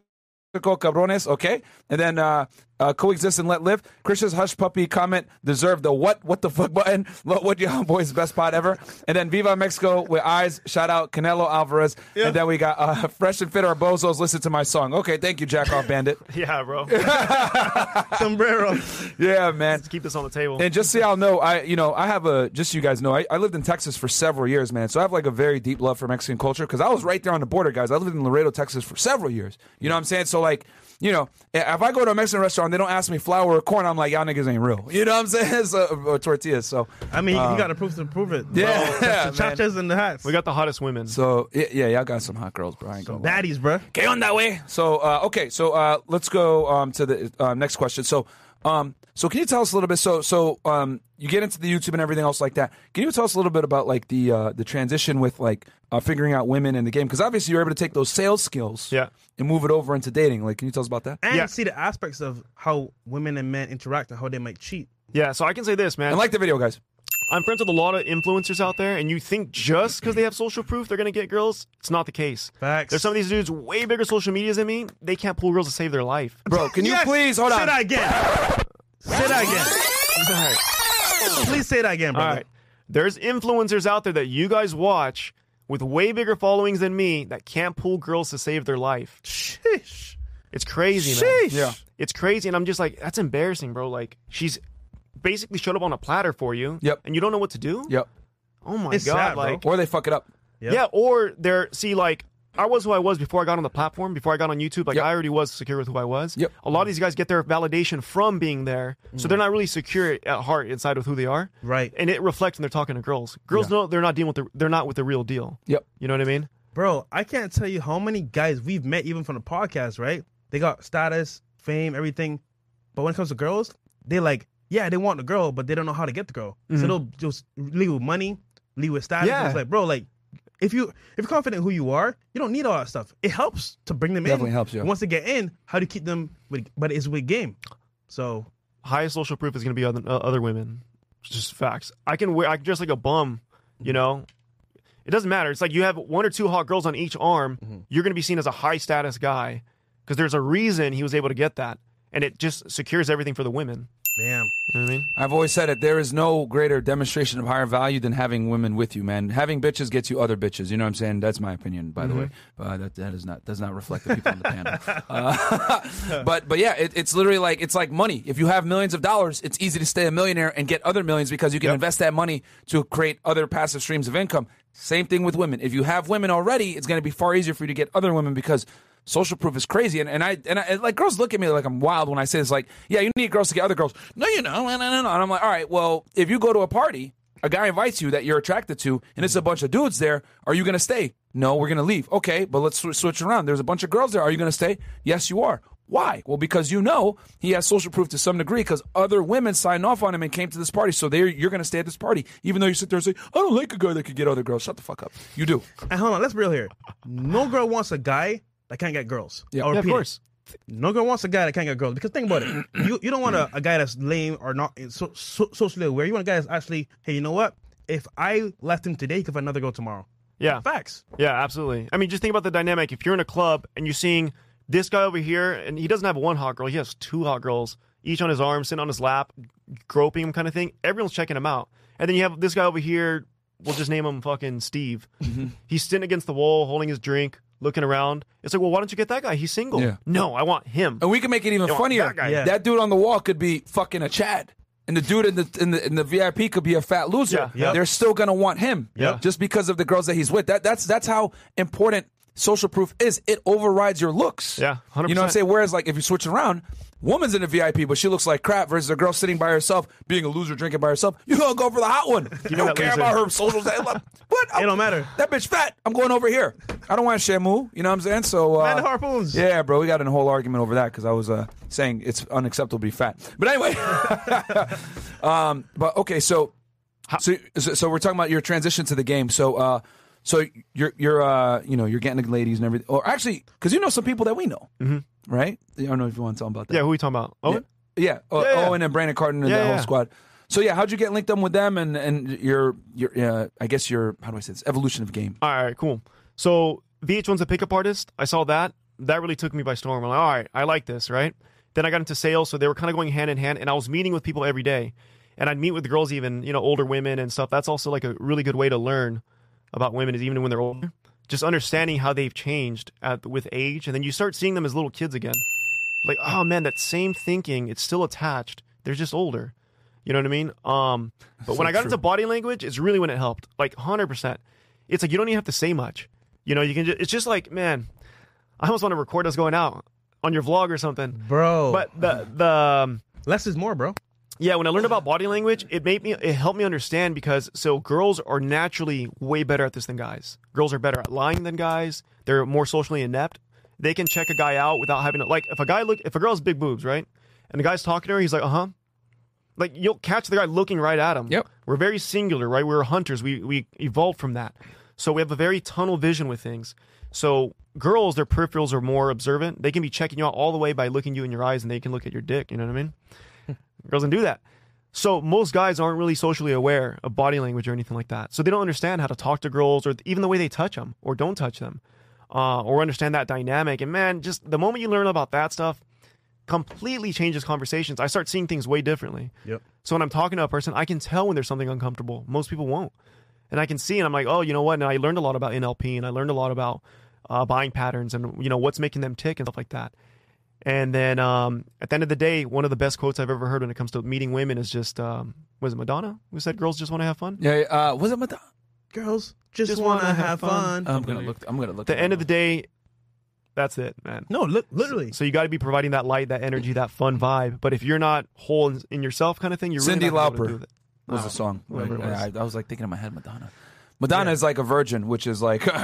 Speaker 1: cabrones, okay? And then uh, uh, coexist and let live. Christian's hush puppy comment deserved the what what the fuck button. What, what you boys best pot ever. And then Viva Mexico with eyes. Shout out Canelo Alvarez. And then we got uh, Fresh and Fit our bozos. Listen to my song. Okay, thank you, Jack Off Bandit.
Speaker 4: Yeah, bro.
Speaker 2: Sombrero.
Speaker 1: Yeah, man.
Speaker 4: Let's keep this on the table.
Speaker 1: And just so y'all know, I you know I have a just so you guys know I, I lived in Texas for several years, man. So I have like a very deep love for Mexican culture because I was right there on the border, guys. I lived in Laredo, Texas for several years. You know what I'm saying? So like, you know, if I go to a Mexican restaurant, they don't ask me flour or corn. I'm like, y'all niggas ain't real. You know what I'm saying? So, or tortillas. So
Speaker 2: I mean, you got to prove to prove it. bro.
Speaker 1: Yeah,
Speaker 2: That's the
Speaker 1: man.
Speaker 2: chachas and the hats.
Speaker 4: we got the hottest women.
Speaker 1: so yeah, yeah, y'all got some hot girls, bro. I ain't gonna lie.
Speaker 2: baddies, bro.
Speaker 1: Que onda, way? So, uh, okay, so uh, let's go um, to the uh, next question. So, um, so can you tell us a little bit? So, so um, you get into the YouTube and everything else like that. Can you tell us a little bit about like the uh, the transition with like uh, figuring out women in the game? Because obviously you're able to take those sales skills,
Speaker 4: Yeah.
Speaker 1: and move it over into dating. Like, can you tell us about that?
Speaker 2: And
Speaker 4: Yeah.
Speaker 2: see the aspects of how women and men interact and how they might cheat.
Speaker 4: Yeah, so I can say this, man.
Speaker 1: And like the video, guys.
Speaker 4: I'm friends with a lot of influencers out there, and you think just because they have social proof they're gonna get girls? It's not the case.
Speaker 2: Facts.
Speaker 4: There's some of these dudes way bigger social medias than me. They can't pull girls to save their life.
Speaker 1: Bro, can you please hold on?
Speaker 2: Should I again. Say that again.
Speaker 4: All right.
Speaker 2: Please say that again,
Speaker 4: All
Speaker 2: brother.
Speaker 4: right. There's influencers out there that you guys watch with way bigger followings than me that can't pull girls to save their life.
Speaker 2: Sheesh.
Speaker 4: It's crazy, man.
Speaker 2: Sheesh.
Speaker 1: Yeah.
Speaker 4: It's crazy, and I'm just like, that's embarrassing, bro. Like, she's basically showed up on a platter for you.
Speaker 1: Yep.
Speaker 4: And you don't know what to do.
Speaker 1: Yep.
Speaker 4: Oh my
Speaker 2: It's
Speaker 4: god,
Speaker 2: sad, bro.
Speaker 4: like.
Speaker 1: Or they fuck it up.
Speaker 2: Yep.
Speaker 4: Yeah, or they're see like I was who I was before I got on the platform, before I got on YouTube. Like
Speaker 1: Yep.
Speaker 4: I already was secure with who I was.
Speaker 1: Yep.
Speaker 4: A lot of these guys get their validation from being there, so they're mm. not really secure at heart inside with who they are.
Speaker 2: Right.
Speaker 4: And it reflects when they're talking to girls. Girls know they're not dealing with the they're not with the real deal.
Speaker 1: Yep.
Speaker 4: You know what I mean?
Speaker 2: Bro, I can't tell you how many guys we've met even from the podcast, right? They got status, fame, everything. But when it comes to girls, they like, yeah, they want the girl, but they don't know how to get the girl. So mm-hmm. they'll just leave with money, leave with status.
Speaker 4: Yeah.
Speaker 2: It's like, bro, like if you if you're confident in who you are, you don't need all that stuff. It helps to bring them in.
Speaker 1: Definitely
Speaker 2: in.
Speaker 1: helps, yeah.
Speaker 2: Once they get in, how do you keep them with but it's with game. So
Speaker 4: Highest social proof is going to be other, uh, other women. It's just facts. I can wear I can dress like a bum. You know. It doesn't matter. It's like you have one or two hot girls on each arm. You're going to be seen as a high status guy because there's a reason he was able to get that, and it just secures everything for the women.
Speaker 2: Damn.
Speaker 4: You know what I mean?
Speaker 1: I've always said it. There is no greater demonstration of higher value than having women with you, man. Having bitches gets you other bitches. You know what I'm saying? That's my opinion, by the way. Uh, that that is not does not reflect the people on the panel. Uh, but but yeah, it, it's literally like it's like money. If you have millions of dollars, it's easy to stay a millionaire and get other millions because you can invest that money to create other passive streams of income. Same thing with women. If you have women already, it's going to be far easier for you to get other women because social proof is crazy. And, and I and I like girls look at me like I'm wild when I say this. Like, yeah, you need girls to get other girls. No, you don't. No, no, no. And I'm like, all right, well, if you go to a party, a guy invites you that you're attracted to, and it's a bunch of dudes there. Are you going to stay? No, we're going to leave. Okay, but let's sw- switch around. There's a bunch of girls there. Are you going to stay? Yes, you are. Why? Well, because you know he has social proof to some degree because other women signed off on him and came to this party. So you're going to stay at this party, even though you sit there and say, I don't like a guy that could get other girls. Shut the fuck up. You do.
Speaker 2: And hold on, let's be real here. No girl wants a guy that can't get girls.
Speaker 1: Yeah.
Speaker 2: I'll
Speaker 4: Yeah, of
Speaker 2: repeat it.
Speaker 4: course.
Speaker 2: No girl wants a guy that can't get girls because think about it. You you don't want a, a guy that's lame or not so, so, socially aware. You want a guy that's actually, hey, you know what? If I left him today, he could find another girl tomorrow.
Speaker 4: Yeah.
Speaker 2: Facts.
Speaker 4: Yeah, absolutely. I mean, just think about the dynamic. If you're in a club and you're seeing this guy over here, and he doesn't have one hot girl, he has two hot girls, each on his arm, sitting on his lap, groping him, kind of thing. Everyone's checking him out. And then you have this guy over here. We'll just name him fucking Steve.
Speaker 1: Mm-hmm.
Speaker 4: He's sitting against the wall, holding his drink, looking around. It's like, well, why don't you get that guy? He's single.
Speaker 1: Yeah.
Speaker 4: No, I want him.
Speaker 1: And we can make it even funnier.
Speaker 4: that guy.
Speaker 2: Yeah.
Speaker 1: That dude on the wall could be fucking a Chad. And the dude in the in the, in the VIP could be a fat loser.
Speaker 4: Yeah.
Speaker 2: Yep.
Speaker 1: They're still gonna want him,
Speaker 2: Yep.
Speaker 1: just because of the girls that he's with. That that's that's how important social proof is. It overrides your looks.
Speaker 4: Yeah, 100%.
Speaker 1: You know what I'm saying? Whereas like if you switch around, woman's in a VIP, but she looks like crap versus a girl sitting by herself, being a loser, drinking by herself. You gonna go for the hot one. You don't care
Speaker 4: loser.
Speaker 1: about her social status. What?
Speaker 2: It don't matter.
Speaker 1: That bitch fat. I'm going over here. I don't want Shamu. You know what I'm saying? So uh,
Speaker 2: Man, the harpoons.
Speaker 1: yeah, bro, we got in a whole argument over that because I was uh, saying it's unacceptable to be fat. But anyway, um, but okay, so so so so we're talking about your transition to the game. So uh, so you're you're uh, you know you're getting the ladies and everything, or actually because you know some people that we know, mm-hmm. right? I don't know if you want to tell them about that.
Speaker 4: yeah, who are we talking about? Owen?
Speaker 1: yeah, uh,
Speaker 4: Yeah, yeah.
Speaker 1: Owen and Brandon Carter and
Speaker 4: Yeah,
Speaker 1: that whole
Speaker 4: yeah.
Speaker 1: squad. So yeah, how'd you get linked up with them and and your your uh, I guess your how do I say this evolution of game?
Speaker 4: All right, cool. So VH1's a pickup artist. I saw that. That really took me by storm. I'm like, all right, I like this, right? Then I got into sales, so they were kind of going hand in hand. And I was meeting with people every day, and I'd meet with girls, even you know, older women and stuff. That's also like a really good way to learn about women, is even when they're older. Just understanding how they've changed at, with age, and then you start seeing them as little kids again. Like, oh man, that same thinking, it's still attached. They're just older. You know what I mean? Um, but when I got into body language, it's really when it helped. Like hundred percent. It's like you don't even have to say much. You know, you can. Just, it's just like, man, I almost want to record us going out on your vlog or something.
Speaker 2: bro.
Speaker 4: But the the um,
Speaker 2: less is more, bro.
Speaker 4: yeah, when I learned about body language, it made me it helped me understand because so girls are naturally way better at this than guys. Girls are better at lying than guys. They're more socially inept. They can check a guy out without having to like if a guy look if a girl has big boobs, right? And the guy's talking to her, he's like, uh-huh. Like you'll catch the guy looking right at him.
Speaker 1: Yep.
Speaker 4: We're very singular, right? We're hunters. We we evolved from that. So we have a very tunnel vision with things. So girls, their peripherals are more observant. They can be checking you out all the way by looking you in your eyes, and they can look at your dick. You know what I mean? girls can do that. So most guys aren't really socially aware of body language or anything like that. So they don't understand how to talk to girls or even the way they touch them or don't touch them, uh, or understand that dynamic. And man, just the moment you learn about that stuff, completely changes conversations. I start seeing things way differently.
Speaker 2: Yep.
Speaker 4: So when I'm talking to a person, I can tell when there's something uncomfortable. Most people won't. And I can see, and I'm like, oh, you know what? And I learned a lot about NLP, and I learned a lot about uh, buying patterns, and you know what's making them tick and stuff like that. And then um, at the end of the day, one of the best quotes I've ever heard when it comes to meeting women is just, um, was it Madonna who said, "Girls just want to have fun."
Speaker 1: Yeah, uh, was it Madonna?
Speaker 2: Girls just,
Speaker 4: Just
Speaker 2: wanna,
Speaker 4: wanna
Speaker 2: have
Speaker 4: have
Speaker 2: fun.
Speaker 4: fun.
Speaker 1: I'm gonna look. I'm gonna look.
Speaker 4: At the end of the day, that's it, man.
Speaker 2: No, li- literally.
Speaker 4: So you got to be providing that light, that energy, that fun vibe. But if you're not whole in, in yourself, kind of thing, you're
Speaker 1: Cyndi
Speaker 4: really not gonna able to
Speaker 1: Lauper
Speaker 4: do that.
Speaker 1: Was the song.
Speaker 2: whatever it
Speaker 1: Yeah,
Speaker 2: was.
Speaker 1: I, I was like thinking in my head, Madonna. Madonna is like a virgin, which is like
Speaker 2: no,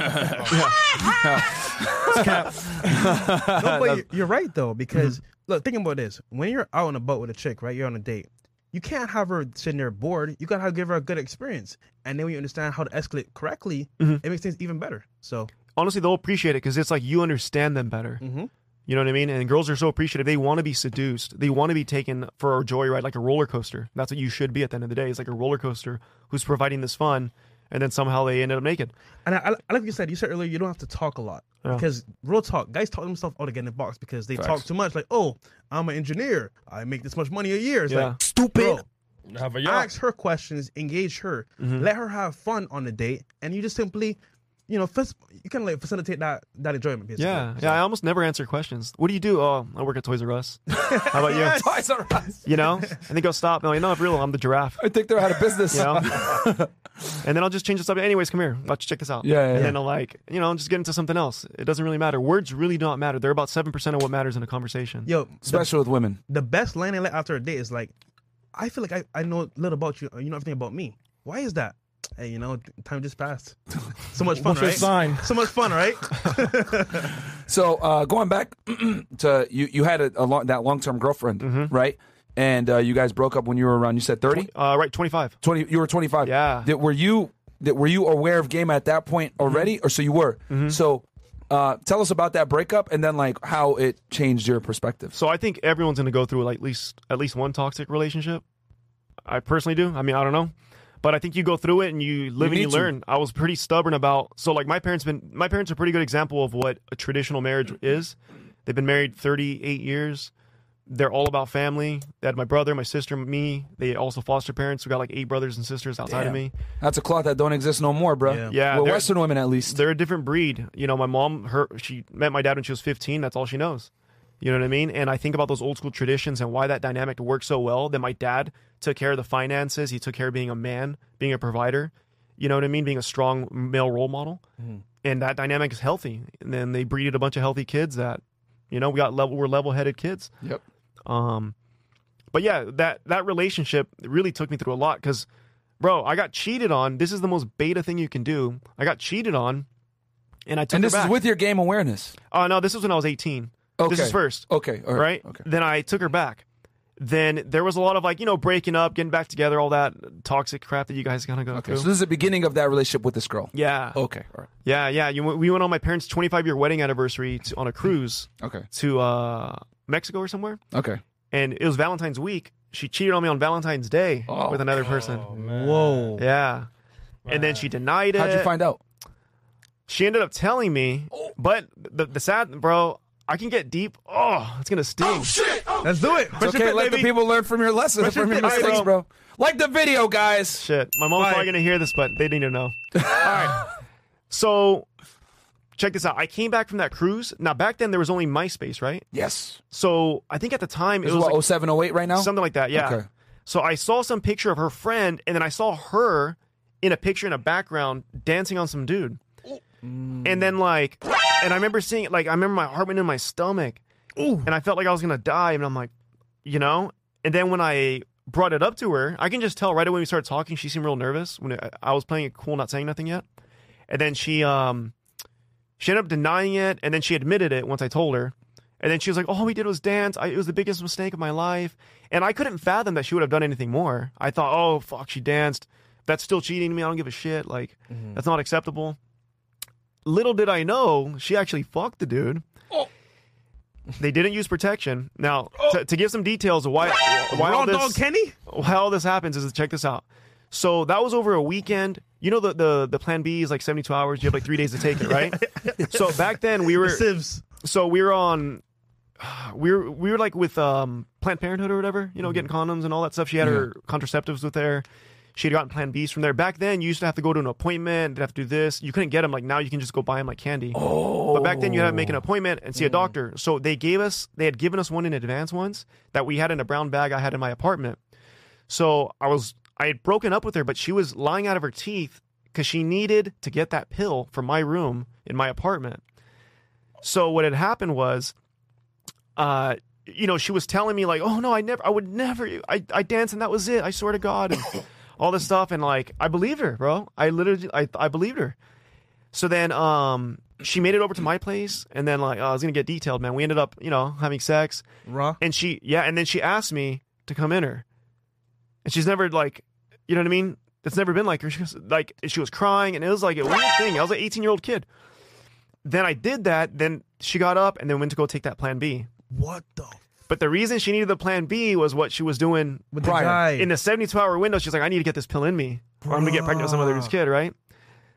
Speaker 2: but you're, you're right though because mm-hmm. look, think about this: when you're out on a boat with a chick, right? You're on a date. You can't have her sitting there bored. You gotta give her a good experience, and then when you understand how to escalate correctly, mm-hmm. it makes things even better. So,
Speaker 4: Honestly, they'll appreciate it because it's like you understand them better.
Speaker 2: Mm-hmm.
Speaker 4: You know what I mean? And girls are so appreciative. They want to be seduced. They want to be taken for a joyride, like a roller coaster. That's what you should be at the end of the day. It's like a roller coaster who's providing this fun, and then somehow they ended up naked.
Speaker 2: and I, I, I like you said. You said earlier you don't have to talk a lot
Speaker 4: Yeah.
Speaker 2: because real talk, guys talk themselves out of getting in the box because they
Speaker 1: Facts.
Speaker 2: talk too much. Like, oh, I'm an engineer. I make this much money a year. It's
Speaker 4: Yeah.
Speaker 2: like stupid.
Speaker 3: Have a
Speaker 2: Bro, ask her questions, engage her,
Speaker 4: Mm-hmm.
Speaker 2: let her have fun on the date, and you just simply, you know, first, you can like facilitate that that enjoyment. Basically.
Speaker 4: Yeah, yeah. I almost never answer questions. What do you do? Oh, I work at Toys R Us. How about you?
Speaker 1: Toys R Us.
Speaker 4: You know? And they go, stop. No, you know, for real, I'm the giraffe.
Speaker 1: I think they're out of business.
Speaker 4: You know? and then I'll just change the subject. Anyways, come here. Let's check this out.
Speaker 1: Yeah, yeah,
Speaker 4: And
Speaker 1: yeah.
Speaker 4: then I'll like, you know, just get into something else. It doesn't really matter. Words really don't matter. They're about 7% of what matters in a conversation.
Speaker 2: Yo, the,
Speaker 1: Especially with women.
Speaker 2: the best landing I after a date is like, I feel like I, I know little about you. You know everything about me. Why is that? Hey, you know, time just passed. So much fun, right?
Speaker 3: sign?
Speaker 2: So much fun, right?
Speaker 1: So uh, going back to you, you had a, a long, that long term girlfriend,
Speaker 4: Mm-hmm.
Speaker 1: right? And uh, you guys broke up when you were around. You said 30?
Speaker 4: Uh, right, 25.
Speaker 1: 20 You were twenty five.
Speaker 4: Yeah.
Speaker 1: Did, were you did, were you aware of game at that point already, or so you were? So uh, tell us about that breakup, and then like how it changed your perspective.
Speaker 4: So I think everyone's going to go through like at least at least one toxic relationship. I personally do. I mean, I don't know, but I think you go through it and you live and
Speaker 1: need
Speaker 4: you
Speaker 1: to.
Speaker 4: learn. I was pretty stubborn about. So like my parents been my parents are a pretty good example of what a traditional marriage is. They've been married 38 years. They're all about family. They had my brother, my sister, me. They also foster parents. We got like eight brothers and sisters outside of me.
Speaker 1: That's a cloth that don't exist no more, bro.
Speaker 2: Yeah.
Speaker 4: Yeah,
Speaker 1: well, Western women at least.
Speaker 4: They're a different breed. You know, my mom, her, she met my dad when she was 15. That's all she knows. You know what I mean? And I think about those old school traditions and why that dynamic worked so well. That my dad took care of the finances. He took care of being a man, being a provider. You know what I mean? Being a strong male role model. And that dynamic is healthy. And then they breeded a bunch of healthy kids that, you know, we got level, we're level headed kids.
Speaker 1: Yep.
Speaker 4: Um, but yeah, that that relationship really took me through a lot because, bro, I got cheated on. This is the most beta thing you can do. I got cheated on, and I took
Speaker 1: And this is with your game awareness.
Speaker 4: Oh no, this was when I was eighteen. This is first,
Speaker 1: Okay. All
Speaker 4: right?
Speaker 1: right. Okay.
Speaker 4: Then I took her back. Then there was a lot of like you know breaking up, getting back together, all that toxic crap that you guys kind of go
Speaker 1: Okay.
Speaker 4: through.
Speaker 1: So this is the beginning of that relationship with this girl.
Speaker 4: yeah,
Speaker 1: Okay. All right.
Speaker 4: yeah, yeah. You, we went on my parents' twenty-five year wedding anniversary to, on a cruise
Speaker 1: Okay.
Speaker 4: to uh, Mexico or somewhere.
Speaker 1: Okay.
Speaker 4: and it was Valentine's week. She cheated on me on Valentine's Day
Speaker 1: Oh.
Speaker 4: with another person.
Speaker 3: Oh, man.
Speaker 2: Whoa.
Speaker 4: Yeah. And then she denied it.
Speaker 1: How'd you find out?
Speaker 4: She ended up telling me, but the, the sad, bro, I can get deep. Oh, it's gonna sting. Oh shit!
Speaker 2: Oh, Let's do it.
Speaker 1: It's okay, let the people learn from your lessons, from your
Speaker 2: Fresh
Speaker 1: mistakes,
Speaker 4: fit.
Speaker 1: bro. Like the video, guys.
Speaker 4: Shit, my mom's
Speaker 2: Why?
Speaker 4: probably gonna hear this, but they need to know. All right, so check this out. I came back from that cruise. Now back then there was only MySpace, right?
Speaker 1: Yes.
Speaker 4: So I think at the time it
Speaker 1: This
Speaker 4: was
Speaker 1: is what,
Speaker 4: like
Speaker 1: 07, 08 right now?
Speaker 4: something like that. Yeah.
Speaker 1: Okay.
Speaker 4: So I saw some picture of her friend, and then I saw her in a picture in a background dancing on some dude. And then like, and I remember seeing it. like I remember my heart went in my stomach, and I felt like I was gonna die. And I'm like, you know. And then when I brought it up to her, I can just tell right away when we started talking, she seemed real nervous when I- I was playing it cool, not saying nothing yet. And then she um she ended up denying it, and then she admitted it once I told her. And then she was like, "All we did was dance. I, it was the biggest mistake of my life." And I couldn't fathom that she would have done anything more. I thought, "Oh fuck, she danced. That's still cheating to me. I don't give a shit. Like that's not acceptable." Little did I know, she actually fucked the dude. Oh. They didn't use protection. Now, to, to give some details of why why all this
Speaker 2: dog Kenny.
Speaker 4: why all this happens is check this out. So that was over a weekend. You know the the the plan B is like 72 hours. You have like 3 days to take it, right? so back then we were so we were on we were we were like with um Planned Parenthood or whatever, you know,
Speaker 2: Mm-hmm.
Speaker 4: getting condoms and all that stuff. She had her contraceptives with there. She had gotten Plan Bs from there. Back then, you used to have to go to an appointment. Have to do this. You couldn't get them. Like now, you can just go buy them like candy. Oh. But back then, you had to make an appointment and
Speaker 2: Mm.
Speaker 4: see a doctor. So they gave us, they had given us one in advance once that we had in a brown bag I had in my apartment. So I was, I had broken up with her, but she was lying out of her teeth because she needed to get that pill from my room in my apartment. So what had happened was, uh, you know, she was telling me like, "Oh no, I never, I would never, I, I danced and that was it. I swear to God." And all this stuff, and like, I believed her, bro. I literally, I, I believed her. So then, um, she made it over to my place, and then like, I was gonna get detailed, man. We ended up, you know, having sex,
Speaker 2: Raw.
Speaker 4: and she, yeah, and then she asked me to come in her, and she's never like, you know what I mean? It's never been like her. She was like, she was crying, and it was like a weird thing. I was an 18 year old kid. Then I did that. Then she got up and then went to go take that Plan B.
Speaker 2: What the?
Speaker 4: But the reason she needed the Plan B was what she was doing
Speaker 2: With
Speaker 1: Prior.
Speaker 2: the guy.
Speaker 4: in the 72 hour window. She's like, I need to get this pill in me, or I'm gonna get pregnant with some other dude's kid, right?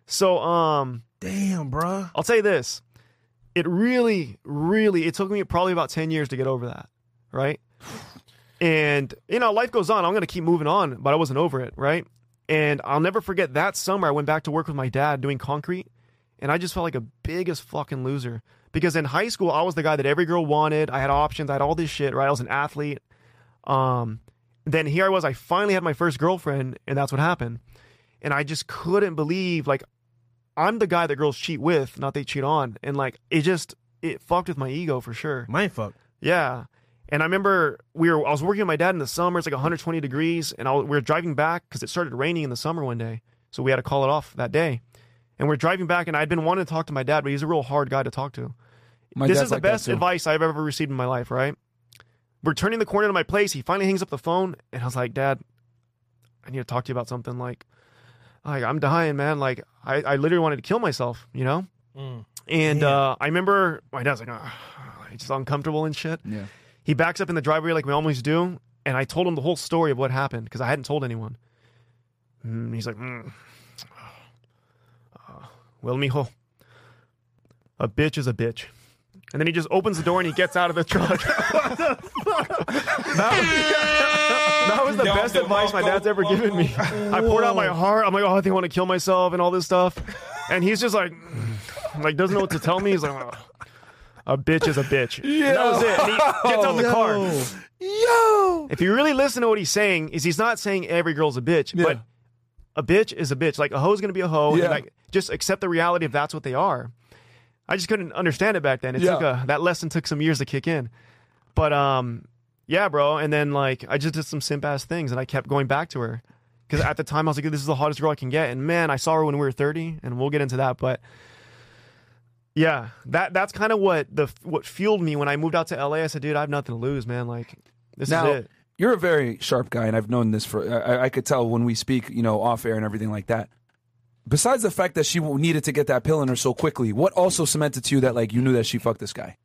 Speaker 4: So, um,
Speaker 2: Damn, bruh.
Speaker 4: I'll tell you this: it really, really, it took me probably about 10 years to get over that, right? And you know, life goes on. I'm gonna keep moving on, but I wasn't over it, right? And I'll never forget that summer I went back to work with my dad doing concrete, and I just felt like a biggest fucking loser because in high school I was the guy that every girl wanted. I had options. I had all this shit, right? I was an athlete. Um, then here I was. I finally had my first girlfriend, and that's what happened. And I just couldn't believe like I'm the guy that girls cheat with, not they cheat on, and like it just it fucked with my ego for sure.
Speaker 2: Mind fuck.
Speaker 4: Yeah. And I remember we were I was working with my dad in the summer. It's like 120 degrees, and I, we were driving back because it started raining in the summer one day, so we had to call it off that day. And we're driving back, and I'd been wanting to talk to my dad, but he's a real hard guy to talk to.
Speaker 1: My
Speaker 4: this is the
Speaker 1: like
Speaker 4: best advice I've ever received in my life. Right? We're turning the corner to my place. He finally hangs up the phone, and I was like, "Dad, I need to talk to you about something. Like, like I'm dying, man. Like, I, I literally wanted to kill myself. You know."
Speaker 3: Mm.
Speaker 4: And
Speaker 2: Damn.
Speaker 4: uh, I remember my dad's like, oh, he's just uncomfortable and shit.
Speaker 1: Yeah.
Speaker 4: He backs up in the driveway like we always do, and I told him the whole story of what happened because I hadn't told anyone. Mm, he's like, mm. Uh, well, mijo, a bitch is a bitch. And then he just opens the door and he gets out of the truck. that was, that was the best advice my dad's ever given me. I poured out my heart. I'm like, oh, I think I want to kill myself and all this stuff. And he's just like, like doesn't know what to tell me. He's like, "Oh, a bitch is a bitch. Yeah. that was it. And he gets out the car.
Speaker 1: Yo.
Speaker 4: If you really listen to what he's saying, is he's not saying every girl's a bitch,
Speaker 1: Yeah.
Speaker 4: but a bitch is a bitch. Like a hoe's gonna be a hoe.
Speaker 1: Yeah.
Speaker 4: And like just accept the reality if that's what they are. I just couldn't understand it back then. It
Speaker 1: Yeah.
Speaker 4: took a that lesson took some years to kick in. But um yeah, bro. And then like I just did some simp ass things and I kept going back to her. Because at the time I was like, this is the hottest girl I can get. And man, I saw her when we were 30, and we'll get into that. But yeah, that that's kind of what the what fueled me when I moved out to LA. I said, dude, I have nothing to lose, man. Like this
Speaker 1: Now,
Speaker 4: is it.
Speaker 1: you're a very sharp guy, and I've known this for. I, I could tell when we speak, you know, off air and everything like that. Besides the fact that she needed to get that pill in her so quickly, what also cemented to you that like you knew that she fucked this guy?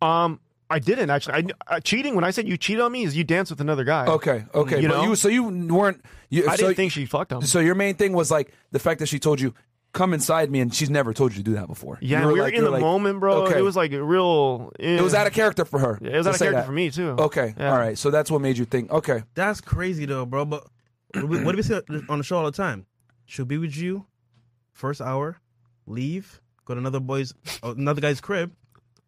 Speaker 4: Um, I didn't actually. I, uh, cheating. When I said you cheat on me, is you dance with another guy.
Speaker 1: Okay, okay,
Speaker 4: You
Speaker 1: but
Speaker 4: know?
Speaker 1: you so you weren't. You,
Speaker 4: I
Speaker 1: so,
Speaker 4: didn't think she fucked him.
Speaker 1: So your main thing was like the fact that she told you, come inside me, and she's never told you to do that before.
Speaker 4: Yeah,
Speaker 1: You
Speaker 4: we were
Speaker 1: like-
Speaker 4: in the
Speaker 1: like,
Speaker 4: moment, bro.
Speaker 1: okay.
Speaker 4: It was like a real.
Speaker 1: It was out of character for her.
Speaker 4: Yeah, it was out of character
Speaker 1: that.
Speaker 4: for me too.
Speaker 1: Okay,
Speaker 4: Yeah.
Speaker 1: all right. So that's what made you think. Okay,
Speaker 2: That's crazy though, bro. But what do we- what do we say on the show all the time? She'll be with you, first hour, leave, go to another boy's, uh, another guy's crib,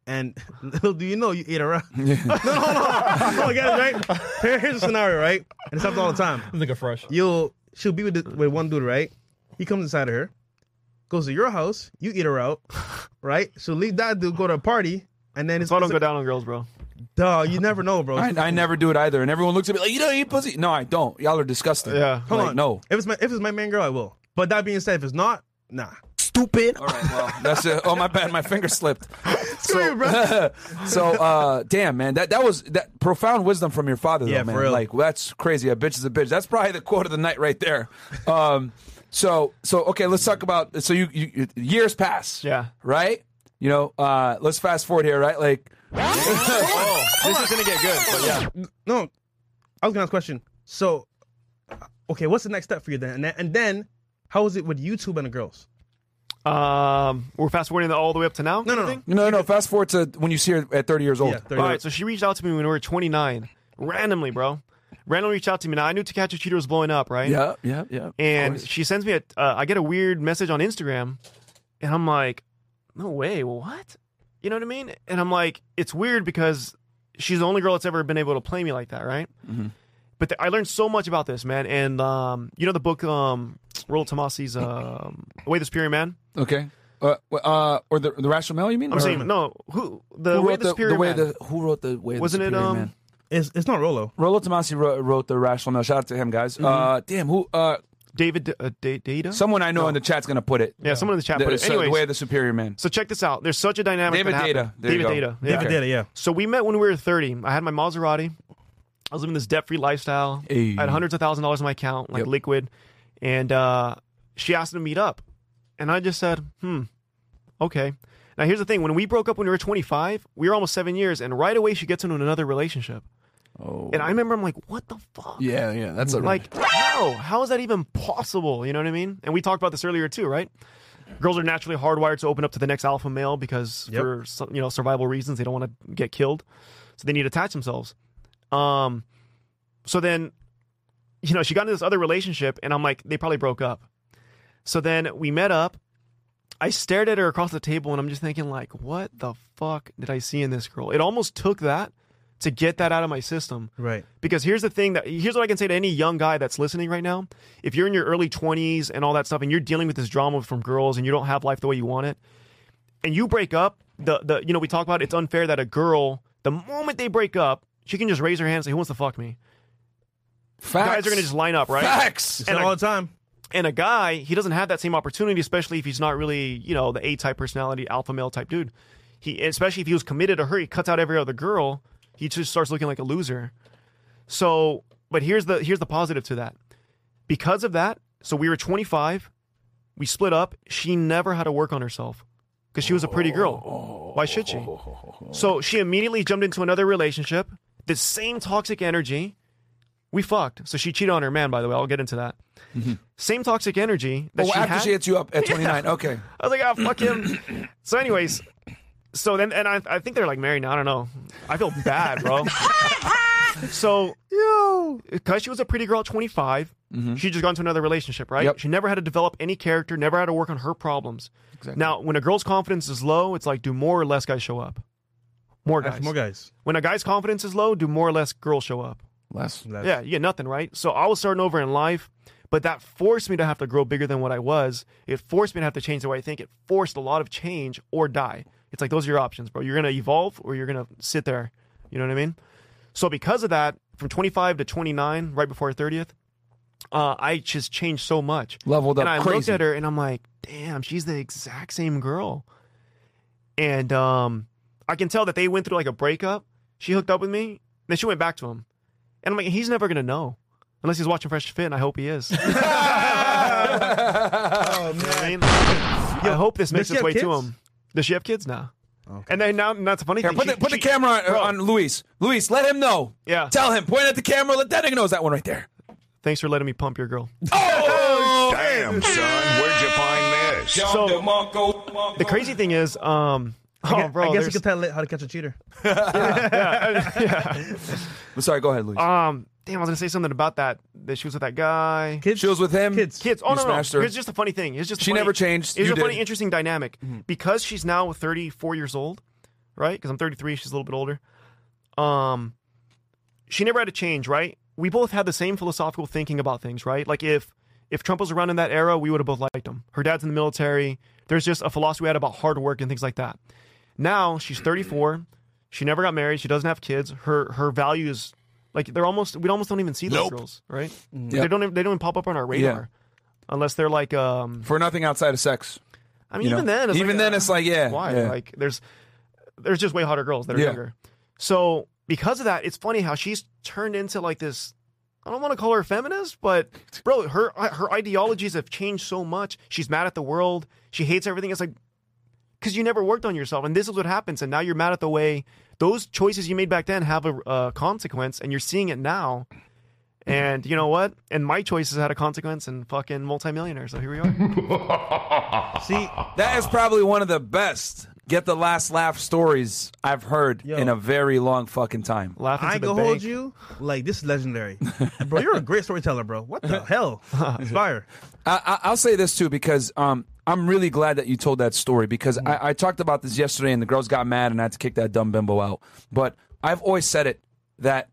Speaker 2: and little do you know you ate her out. no, no, no, no, no, get it right. Here- Here's a scenario, right? And it happens all the time.
Speaker 3: This nigga fresh.
Speaker 2: You'll she'll be with the, with one dude, right? He comes inside of her, goes to your house, you eat her out, right? She'll leave that dude, go to a party, and then it's
Speaker 4: So I don't go down on girls, bro.
Speaker 2: Dog, you never know, bro.
Speaker 1: I, I never do it either, and everyone looks at me like, "You don't eat pussy." No, I don't. Y'all are disgusting.
Speaker 4: Yeah.
Speaker 2: Hold
Speaker 1: Like,
Speaker 2: on.
Speaker 1: no.
Speaker 2: If it's my if it's my main girl, I will. But that being said, if it's not, nah.
Speaker 1: Stupid. All right, well, that's it. Oh my bad, my finger slipped. So, so uh, damn, man, that that was that profound wisdom from your father, though,
Speaker 2: Yeah, for
Speaker 1: man.
Speaker 2: real.
Speaker 1: Like that's crazy. A bitch is a bitch. That's probably the quote of the night right there. Um, so so okay, let's talk about. So you, you, you years pass.
Speaker 4: Yeah.
Speaker 1: Right. You know, uh, let's fast forward here, right? Like,
Speaker 4: oh, this is gonna get good. But yeah.
Speaker 2: No, I was gonna ask a question. So, okay, what's the next step for you then? And then, and then how is it with YouTube and the girls?
Speaker 4: Um, we're fast forwarding all the way up to now.
Speaker 2: No, no, no.
Speaker 4: thing?
Speaker 1: no, no. Fast forward to when you see her at 30 years old.
Speaker 2: Yeah, 30.
Speaker 4: All right, so she reached out to me when we were 29, randomly, bro. Randomly reached out to me. Now I knew To Catch a Cheater was blowing up, right?
Speaker 1: Yeah, yeah, yeah.
Speaker 4: And
Speaker 1: course.
Speaker 4: she sends me a. Uh, I get a weird message on Instagram, and I'm like, no way, what? You know what I mean? And I'm like, it's weird because she's the only girl that's ever been able to play me like that, right?
Speaker 1: Mm-hmm.
Speaker 4: But th- I learned so much about this, man. And um, you know the book, um, Rollo Tomassi's um, Way the Superior Man.
Speaker 1: okay. Uh, uh, or the the rational male, you mean?
Speaker 4: I'm
Speaker 1: Or-
Speaker 4: saying no. Who the
Speaker 1: who
Speaker 4: Way the,
Speaker 1: the,
Speaker 4: Superior
Speaker 1: the way
Speaker 4: Man?
Speaker 1: the who wrote the way the
Speaker 4: Wasn't it,
Speaker 1: Superior
Speaker 4: um,
Speaker 1: man?
Speaker 2: It's it's not Rollo.
Speaker 1: Rollo Tomassi wrote, wrote the rational male. Shout out to him, guys.
Speaker 4: Mm-hmm.
Speaker 1: Uh, damn, who? Uh,
Speaker 4: David uh, Da- Deida?
Speaker 1: someone I know in the chat's gonna put it.
Speaker 4: yeah, someone in the chat
Speaker 1: The,
Speaker 4: put it.
Speaker 1: so the
Speaker 4: Anyways,
Speaker 1: way of the superior man.
Speaker 4: so check this out. There's such a dynamic.
Speaker 1: David
Speaker 4: that happened.
Speaker 1: Deida. There you
Speaker 4: David
Speaker 1: go.
Speaker 4: Deida. Yeah.
Speaker 2: David
Speaker 1: Okay.
Speaker 2: did yeah.
Speaker 4: So we met when we were 30. I had my Maserati. I was living this debt free lifestyle.
Speaker 1: Hey.
Speaker 4: I had hundreds of thousand dollars in my account, like
Speaker 1: Yep.
Speaker 4: liquid. And uh, she asked to meet up. And I just said, hmm, okay. Now here's the thing. When we broke up when we were 25, we were almost seven years. And right away she gets into another relationship.
Speaker 1: Oh,
Speaker 4: And I remember I'm like, what the fuck?
Speaker 1: yeah, yeah. That's a
Speaker 4: Like, how? How is that even possible? You know what I mean? And we talked about this earlier too, right? Girls are naturally hardwired to open up to the next alpha male because
Speaker 2: Yep.
Speaker 4: for you know survival reasons they don't want to get killed, so they need to attach themselves. Um, so then, you know, she got into this other relationship, and I'm like, they probably broke up. So then we met up. I stared at her across the table, and I'm just thinking, like, what the fuck did I see in this girl? It almost took that to get that out of my system.
Speaker 2: Right.
Speaker 4: Because here's the thing that here's what I can say to any young guy that's listening right now. If you're in your early 20s and all that stuff and you're dealing with this drama from girls and you don't have life the way you want it and you break up, the the you know we talk about it's unfair that a girl the moment they break up, she can just raise her hand and say who wants to fuck me.
Speaker 1: Facts.
Speaker 4: Guys are going to just line up, right?
Speaker 1: Facts.
Speaker 4: And
Speaker 2: not
Speaker 4: I-
Speaker 2: all the time.
Speaker 4: And a guy, he doesn't have that same opportunity, especially if he's not really, you know, the A type personality, alpha male type dude. He, especially if he was committed to her, he cuts out every other girl. He just starts looking like a loser. So, but here's the here's the positive to that. Because of that, so we were 25, we split up. She never had to work on herself because she was a pretty girl. Why should she? So she immediately jumped into another relationship. The same toxic energy. We fucked. So she cheated on her man. By the way, I'll get into that. Mm-hmm. Same toxic energy that
Speaker 1: Oh,
Speaker 4: she
Speaker 1: after
Speaker 4: had.
Speaker 1: she hits you up at 29. Okay.
Speaker 4: I was like, oh, fuck him. so, anyways, so then, and I, I think they're like married now. I don't know. I feel bad, bro. so, because she was a pretty girl at 25, mm-hmm. she just got into another relationship, right?
Speaker 1: Yep.
Speaker 4: She never had to develop any character, never had to work on her problems.
Speaker 1: Exactly.
Speaker 4: Now, when a girl's confidence is low, it's like, do more or less guys show up? More guys.
Speaker 2: Ask more guys.
Speaker 4: When a guy's confidence is low, do more or less girls show up?
Speaker 1: Less.
Speaker 4: Yeah, you get nothing, right? So I was starting over in life, but that forced me to have to grow bigger than what I was. It forced me to have to change the way I think. It forced a lot of change or die. It's like those are your options, bro. You're gonna evolve or you're gonna sit there. You know what I mean? So because of that, from 25 to 29, right before 30th, uh, I just changed so much.
Speaker 1: Leveled up
Speaker 4: And I
Speaker 1: crazy.
Speaker 4: looked at her and I'm like, damn, she's the exact same girl. And um, I can tell that they went through like a breakup. She hooked up with me, then she went back to him. And I'm like, he's never gonna know. Unless he's watching Fresh Fit, and I hope he is.
Speaker 2: Oh
Speaker 4: man. I mean? I hope this makes its
Speaker 2: have
Speaker 4: way to him. Does she have kids now? And then now, and that's a funny
Speaker 1: Here,
Speaker 4: thing.
Speaker 1: put
Speaker 4: She-
Speaker 1: the, put the camera on,
Speaker 4: Bro.
Speaker 1: on Luis. Luis, let him know.
Speaker 4: Yeah.
Speaker 1: Tell him. Point at the camera. Let that nigga know it's that one right there.
Speaker 4: Thanks for letting me pump your girl.
Speaker 1: Oh,
Speaker 5: Damn, son, where'd you find this?
Speaker 4: So the crazy thing is, um, oh,
Speaker 2: I
Speaker 4: bro,
Speaker 2: guess you could tell it how to catch a cheater.
Speaker 1: I'm sorry. Go ahead, Luis.
Speaker 4: um, damn, I was gonna say something about that. That she was with that guy.
Speaker 2: Kids,
Speaker 1: she was with him.
Speaker 2: kids.
Speaker 4: Kids. Oh
Speaker 1: You
Speaker 4: no, no.
Speaker 1: smashed her.
Speaker 4: Here's just a funny thing. It's just
Speaker 1: She
Speaker 4: funny-
Speaker 1: never changed.
Speaker 4: It's
Speaker 1: You
Speaker 4: a funny, interesting dynamic
Speaker 2: Mm-hmm.
Speaker 4: because she's now 34 years old, right? Because I'm 33. She's a little bit older. Um, she never had to change, right? We both had the same philosophical thinking about things, right? Like if if Trump was around in that era, we would have both liked him. Her dad's in the military. There's just a philosophy we had about hard work and things like that. Now she's 34. She never got married. She doesn't have kids. Her her values, like they're almost we almost don't even see those
Speaker 1: Nope.
Speaker 4: girls, right?
Speaker 1: Yep.
Speaker 4: They don't even, they don't even pop up on our radar unless they're like um.
Speaker 1: For nothing outside of sex.
Speaker 4: I mean,
Speaker 1: You
Speaker 4: even
Speaker 1: know?
Speaker 4: then, it's
Speaker 1: even
Speaker 4: like,
Speaker 1: then,
Speaker 4: uh,
Speaker 1: it's like, yeah,
Speaker 4: why?
Speaker 1: yeah.
Speaker 4: Like there's there's just way hotter girls that are
Speaker 1: Yeah.
Speaker 4: younger. So because of that, it's funny how she's turned into like this. I don't want to call her a feminist, but bro, her her ideologies have changed so much. She's mad at the world. She hates everything. It's like because you never worked on yourself, and this is what happens. And now you're mad at the way those choices you made back then have a uh, consequence, and you're seeing it now. And you know what? And my choices had a consequence, and fucking multimillionaire. So here we are.
Speaker 2: See,
Speaker 1: That is probably one of the best get the last laugh stories I've heard
Speaker 2: Yo.
Speaker 1: in a very long fucking time.
Speaker 4: Laughing
Speaker 2: I
Speaker 4: to
Speaker 2: ain't gonna hold you. Like this is legendary, bro. You're a great storyteller, bro. What the hell? Inspire.
Speaker 1: I, I, I'll say this too because um, I'm really glad that you told that story because mm-hmm. I, I talked about this yesterday and the girls got mad and I had to kick that dumb bimbo out. But I've always said it that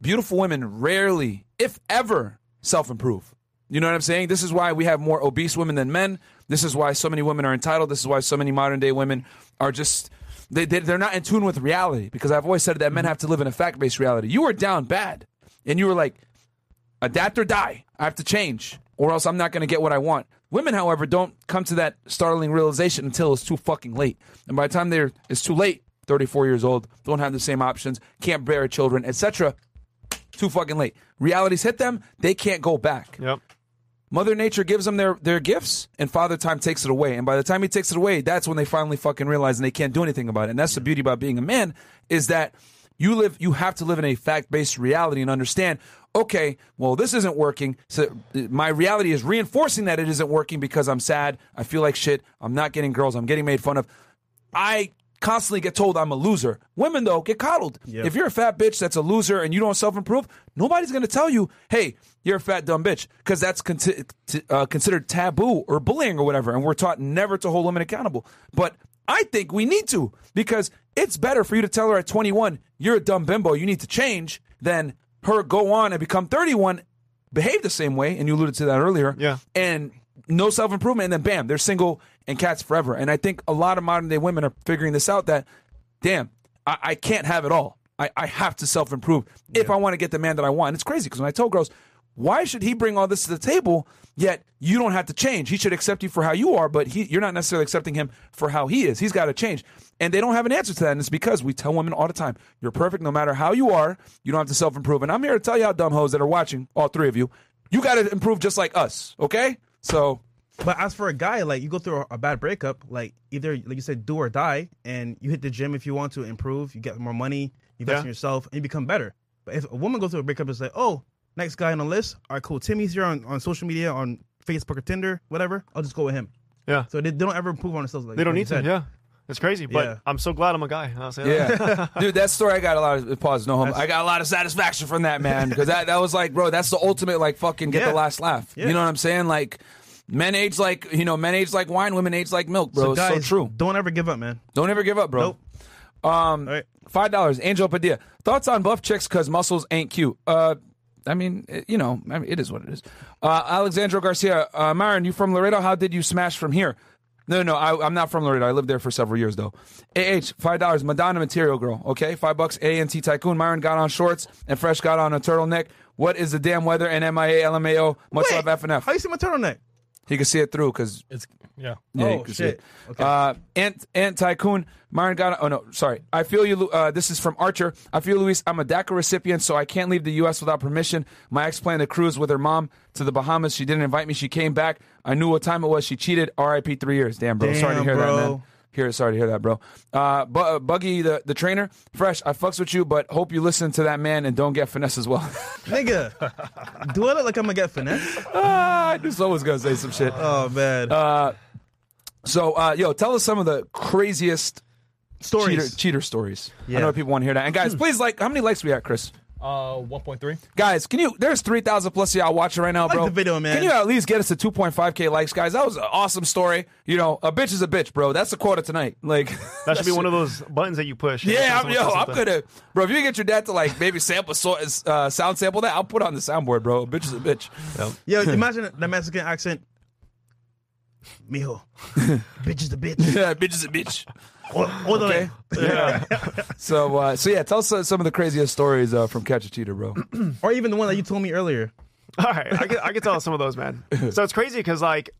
Speaker 1: beautiful women rarely, if ever, self improve. You know what I'm saying? This is why we have more obese women than men. This is why so many women are entitled. This is why so many modern day women are just. They, they, they're not in tune with reality because I've always said that men mm-hmm. have to live in a fact based reality. You were down bad and you were like, adapt or die. I have to change, or else I'm not going to get what I want. Women, however, don't come to that startling realization until it's too fucking late. And by the time they're it's too late, 34 years old, don't have the same options, can't bear children, etc. Too fucking late. Realities hit them, they can't go back.
Speaker 4: Yep.
Speaker 1: Mother Nature gives them their, their gifts, and Father Time takes it away. And by the time he takes it away, that's when they finally fucking realize and they can't do anything about it. And that's the beauty about being a man is that you live, you have to live in a fact based reality and understand. Okay, well, this isn't working. So uh, my reality is reinforcing that it isn't working because I'm sad. I feel like shit. I'm not getting girls. I'm getting made fun of. I constantly get told I'm a loser. Women though get coddled. If you're a fat bitch that's a loser and you don't self improve, nobody's gonna tell you, "Hey, you're a fat dumb bitch," because that's con- t- uh, considered taboo or bullying or whatever, and we're taught never to hold women accountable. But I think we need to because it's better for you to tell her at 21 you're a dumb bimbo, you need to change, than her go on and become 31, behave the same way, and you alluded to that earlier.
Speaker 4: Yeah.
Speaker 1: and no self improvement, and then bam, they're single and cats forever. And I think a lot of modern day women are figuring this out that, damn, I, I can't have it all. I, I have to self improve if I want to get the man that I want. And it's crazy because when I told girls, why should he bring all this to the table? Yet you don't have to change. He should accept you for how you are, but he, you're not necessarily accepting him for how he is. He's got to change. And they don't have an answer to that. And it's because we tell women all the time, you're perfect no matter how you are. You don't have to self improve. And I'm here to tell y'all dumb hoes that are watching, all three of you, you got to improve just like us, okay? So
Speaker 2: But as for a guy, like you go through a, bad breakup, like either like you said, do or die, and you hit the gym if you want to improve, you get more money, you invest
Speaker 4: Yeah.
Speaker 2: in yourself, and you become better. But if a woman goes through a breakup, it's like, oh, next guy on the list, all right, cool. Timmy's here on, on social media, on Facebook or Tinder, whatever. I'll just go with him.
Speaker 4: Yeah.
Speaker 2: So they, they don't ever improve on themselves. Like
Speaker 4: They don't
Speaker 2: like
Speaker 4: need to.
Speaker 2: said.
Speaker 4: Yeah. It's crazy, but
Speaker 2: Yeah.
Speaker 4: I'm so glad I'm a guy. I'll say that.
Speaker 1: Yeah, dude, that story I got a lot of pause. No homo. I got a lot of satisfaction from that man because that that was like, bro, that's the ultimate like fucking get
Speaker 2: Yeah.
Speaker 1: the last laugh.
Speaker 2: Yeah.
Speaker 1: You know what I'm saying? Like, men age like you know, men age like wine, women age like milk, bro.
Speaker 2: So
Speaker 1: it's so true.
Speaker 2: Don't ever give up, man.
Speaker 1: Don't ever give up, bro.
Speaker 2: Nope.
Speaker 1: Um,
Speaker 2: All right.
Speaker 1: five dollars. Angel Padilla. Thoughts on buff chicks because muscles ain't cute. Uh, I mean, it- you know, I mean, it is what it is. Uh, Alexandro Garcia. Uh, Myron, you from Laredo? How did you smash from here? No, no, I, I'm not from Laredo. I lived there for several years though. AH, five dollars. Madonna Material Girl. Okay, five bucks. ANT Tycoon. Myron got on shorts and Fresh got on a turtleneck. What is the damn weather? And MIA LMAO. Much
Speaker 2: Wait,
Speaker 1: love FNF.
Speaker 2: How you see my turtleneck?
Speaker 1: He can see it through because
Speaker 3: It's yeah.
Speaker 1: yeah,
Speaker 2: Oh,
Speaker 1: you can see
Speaker 2: shit.
Speaker 1: it.
Speaker 2: Okay.
Speaker 1: Uh, Ant, Ant Tycoon, Myron got. Oh no, sorry. I feel you. Uh, this is from Archer. I feel Luis. I'm a DACA recipient, so I can't leave the U.S. without permission. My ex planned a cruise with her mom to the Bahamas. She didn't invite me. She came back. I knew what time it was. She cheated. R.I.P. Three years. Damn, bro. sorry to
Speaker 2: Damn,
Speaker 1: hear that, man. Here, sorry to hear that, bro. Uh, Bu- uh, Buggy, the, the trainer, fresh. I fucks with you, but hope you listen to that man and don't get finesse as well.
Speaker 2: Nigga, do I look like I'm gonna get finesse?
Speaker 1: ah, I knew someone was gonna say some shit.
Speaker 2: Oh man.
Speaker 1: Uh, So, uh, yo, tell us some of the craziest
Speaker 2: Stories.
Speaker 1: cheater, cheater stories. I
Speaker 2: Yeah.
Speaker 1: know people want to hear that. And guys, please like, how many likes we at, Chris?
Speaker 3: Uh, 1.3.
Speaker 1: Guys, can you? There's three thousand plus of y'all watching right now,
Speaker 2: Like
Speaker 1: bro.
Speaker 2: the video, man.
Speaker 1: Can you at least get us to 2.5k likes, guys? That was an awesome story. You know, a bitch is a bitch, bro. That's the quote of tonight. Like
Speaker 4: That should be one of those buttons that you push.
Speaker 1: Yeah, I'm, yo, I'm gonna, bro. If you get your dad to like maybe sample so, uh, sound sample that, I'll put on the soundboard, bro. A bitch is a bitch.
Speaker 2: Yo, imagine the Mexican accent. Mijo, bitch is a bitch.
Speaker 1: Yeah, bitch is a bitch.
Speaker 2: All, all the
Speaker 1: Okay.
Speaker 2: way.
Speaker 4: Yeah.
Speaker 1: So, uh, so yeah, tell us uh, some of the craziest stories uh, from Catch a Cheater, bro.
Speaker 2: Or even the one that you told me earlier.
Speaker 4: All right, I can, I can tell some of those, man. So it's crazy because like,